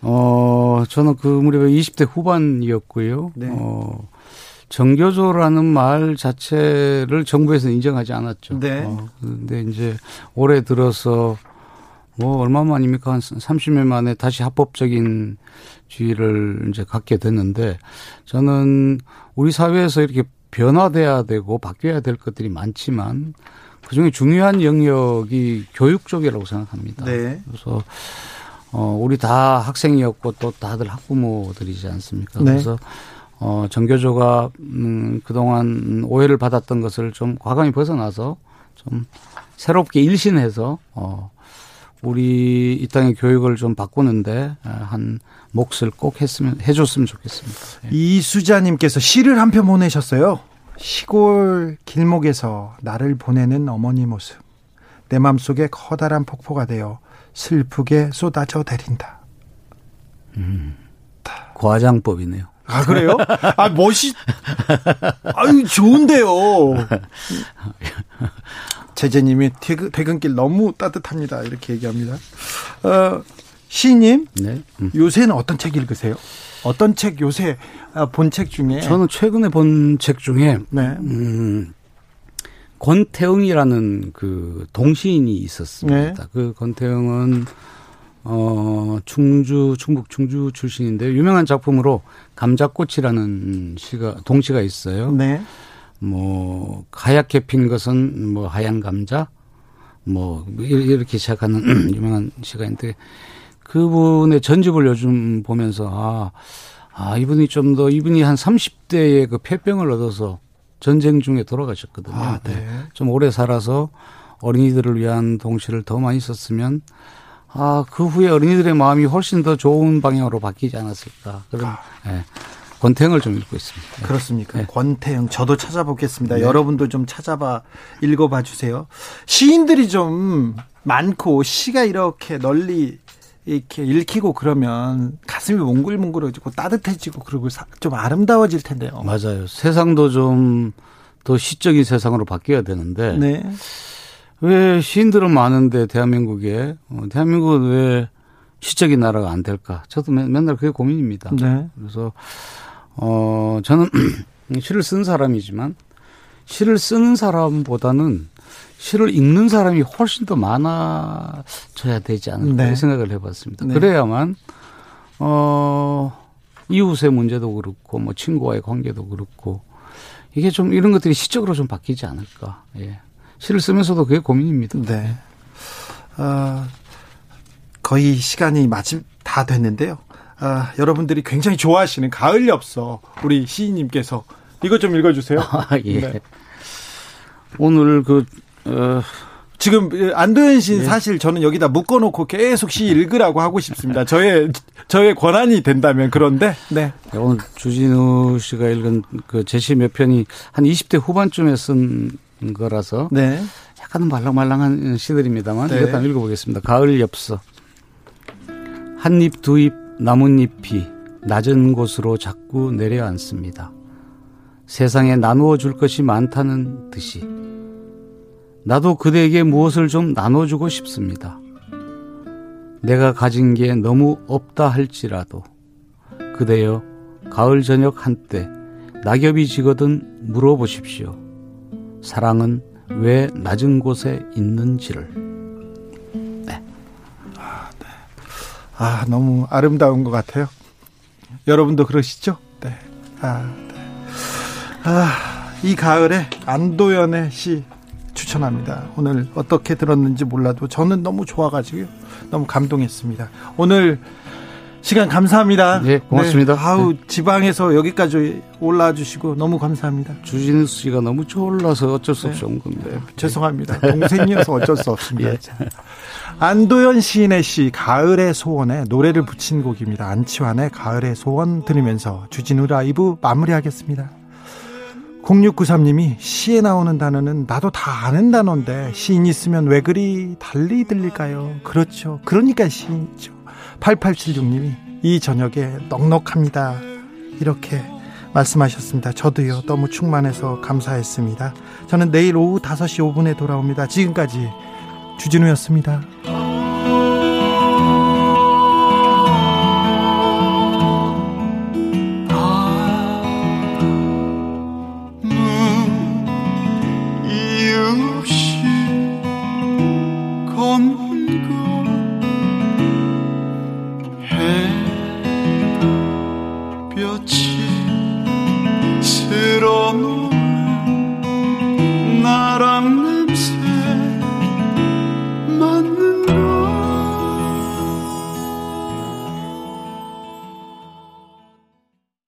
어, 저는 그 무렵에 20대 후반이었고요. 네. 어, 정교조라는 말 자체를 정부에서 인정하지 않았죠. 네. 어, 근데 이제 올해 들어서 뭐 얼마 만입니까? 한 30년 만에 다시 합법적인 지위를 이제 갖게 됐는데 저는 우리 사회에서 이렇게 변화돼야 되고 바뀌어야 될 것들이 많지만 그중에 중요한 영역이 교육 쪽이라고 생각합니다. 네. 그래서 어, 우리 다 학생이었고 또 다들 학부모들이지 않습니까? 네. 그래서 어, 정교조가 음, 그동안 오해를 받았던 것을 좀 과감히 벗어나서 좀 새롭게 일신해서 어, 우리 이 땅의 교육을 좀 바꾸는데 한 몫을 꼭 했으면 해줬으면 좋겠습니다. 예. 이수자님께서 시를 한 편 보내셨어요. 시골 길목에서 나를 보내는 어머니 모습. 내 맘속에 커다란 폭포가 되어 슬프게 쏟아져 내린다. 음, 과장법이네요. 아 그래요? 아 멋이 아유 좋은데요. 제재님이 퇴근, 퇴근길 너무 따뜻합니다. 이렇게 얘기합니다. 어, 시인님, 네. 음. 요새는 어떤 책 읽으세요? 어떤 책 요새 아, 본책 중에? 저는 최근에 본 책 중에 네. 음, 권태웅이라는 그 동시인이 있었습니다. 네. 그 권태웅은 어 충주 충북 충주 출신인데 유명한 작품으로 감자꽃이라는 시가 동시가 있어요. 네. 뭐 하얗게 핀 것은 뭐 하얀 감자 뭐 이렇게 시작하는 유명한 시가 있는데 그분의 전집을 요즘 보면서 아, 아 이분이 좀 더 이분이 한 30대에 그 폐병을 얻어서 전쟁 중에 돌아가셨거든요. 아, 네. 좀 오래 살아서 어린이들을 위한 동시를 더 많이 썼으면 아, 그 후에 어린이들의 마음이 훨씬 더 좋은 방향으로 바뀌지 않았을까. 그런, 아. 예. 권태영을 좀 읽고 있습니다. 네. 그렇습니까? 네. 권태영 저도 찾아보겠습니다. 네. 여러분도 좀 찾아봐 읽어봐 주세요. 시인들이 좀 많고 시가 이렇게 널리 이렇게 읽히고 그러면 가슴이 몽글몽글해지고 따뜻해지고 그리고 좀 아름다워질 텐데요. 맞아요. 세상도 좀 더 시적인 세상으로 바뀌어야 되는데 네. 왜 시인들은 많은데 대한민국에 어, 대한민국은 왜 시적인 나라가 안 될까? 저도 맨날 그게 고민입니다. 네. 그래서 어 저는 시를 쓴 사람이지만 시를 쓰는 사람보다는 시를 읽는 사람이 훨씬 더 많아져야 되지 않을까 네. 생각을 해봤습니다. 네. 그래야만 어 이웃의 문제도 그렇고 뭐 친구와의 관계도 그렇고 이게 좀 이런 것들이 시적으로 좀 바뀌지 않을까. 예. 시를 쓰면서도 그게 고민입니다. 네. 어, 거의 시간이 마침 다 됐는데요. 어, 여러분들이 굉장히 좋아하시는 가을 엽서 우리 시인님께서 이것 좀 읽어주세요. 아, 예. 네. 오늘 그 어, 지금 안도현 씨는 네. 사실 저는 여기다 묶어놓고 계속 시 읽으라고 하고 싶습니다. 저의 저의 권한이 된다면 그런데 네. 네 오늘 주진우 씨가 읽은 그 제시 몇 편이 한 20대 후반쯤에 쓴 거라서 네. 약간은 말랑말랑한 시들입니다만 네. 이것 한번 읽어보겠습니다. 가을 엽서 한 입 두 입 나뭇잎이 낮은 곳으로 자꾸 내려앉습니다. 세상에 나누어 줄 것이 많다는 듯이 나도 그대에게 무엇을 좀 나눠주고 싶습니다. 내가 가진 게 너무 없다 할지라도 그대여 가을 저녁 한때 낙엽이 지거든 물어보십시오. 사랑은 왜 낮은 곳에 있는지를. 아, 너무 아름다운 것 같아요. 여러분도 그러시죠? 네. 아, 네. 아, 이 가을에 안도연의 시 추천합니다. 오늘 어떻게 들었는지 몰라도 저는 너무 좋아가지고요. 너무 감동했습니다. 오늘 시간 감사합니다. 네, 고맙습니다. 네, 아우, 네. 지방에서 여기까지 올라와 주시고 너무 감사합니다. 주진우 씨가 너무 졸라서 어쩔 수 없이 네. 온 겁니다. 네, 죄송합니다. 동생이어서 어쩔 수 없습니다. 예. 안도현 시인의 시 가을의 소원에 노래를 붙인 곡입니다. 안치환의 가을의 소원 들으면서 주진우 라이브 마무리하겠습니다. 0693님이 시에 나오는 단어는 나도 다 아는 단어인데 시인 있으면 왜 그리 달리 들릴까요? 그렇죠. 그러니까 시인이죠. 8876님이 이 저녁에 넉넉합니다. 이렇게 말씀하셨습니다. 저도요, 너무 충만해서 감사했습니다. 저는 내일 오후 5시 5분에 돌아옵니다. 지금까지 주진우였습니다.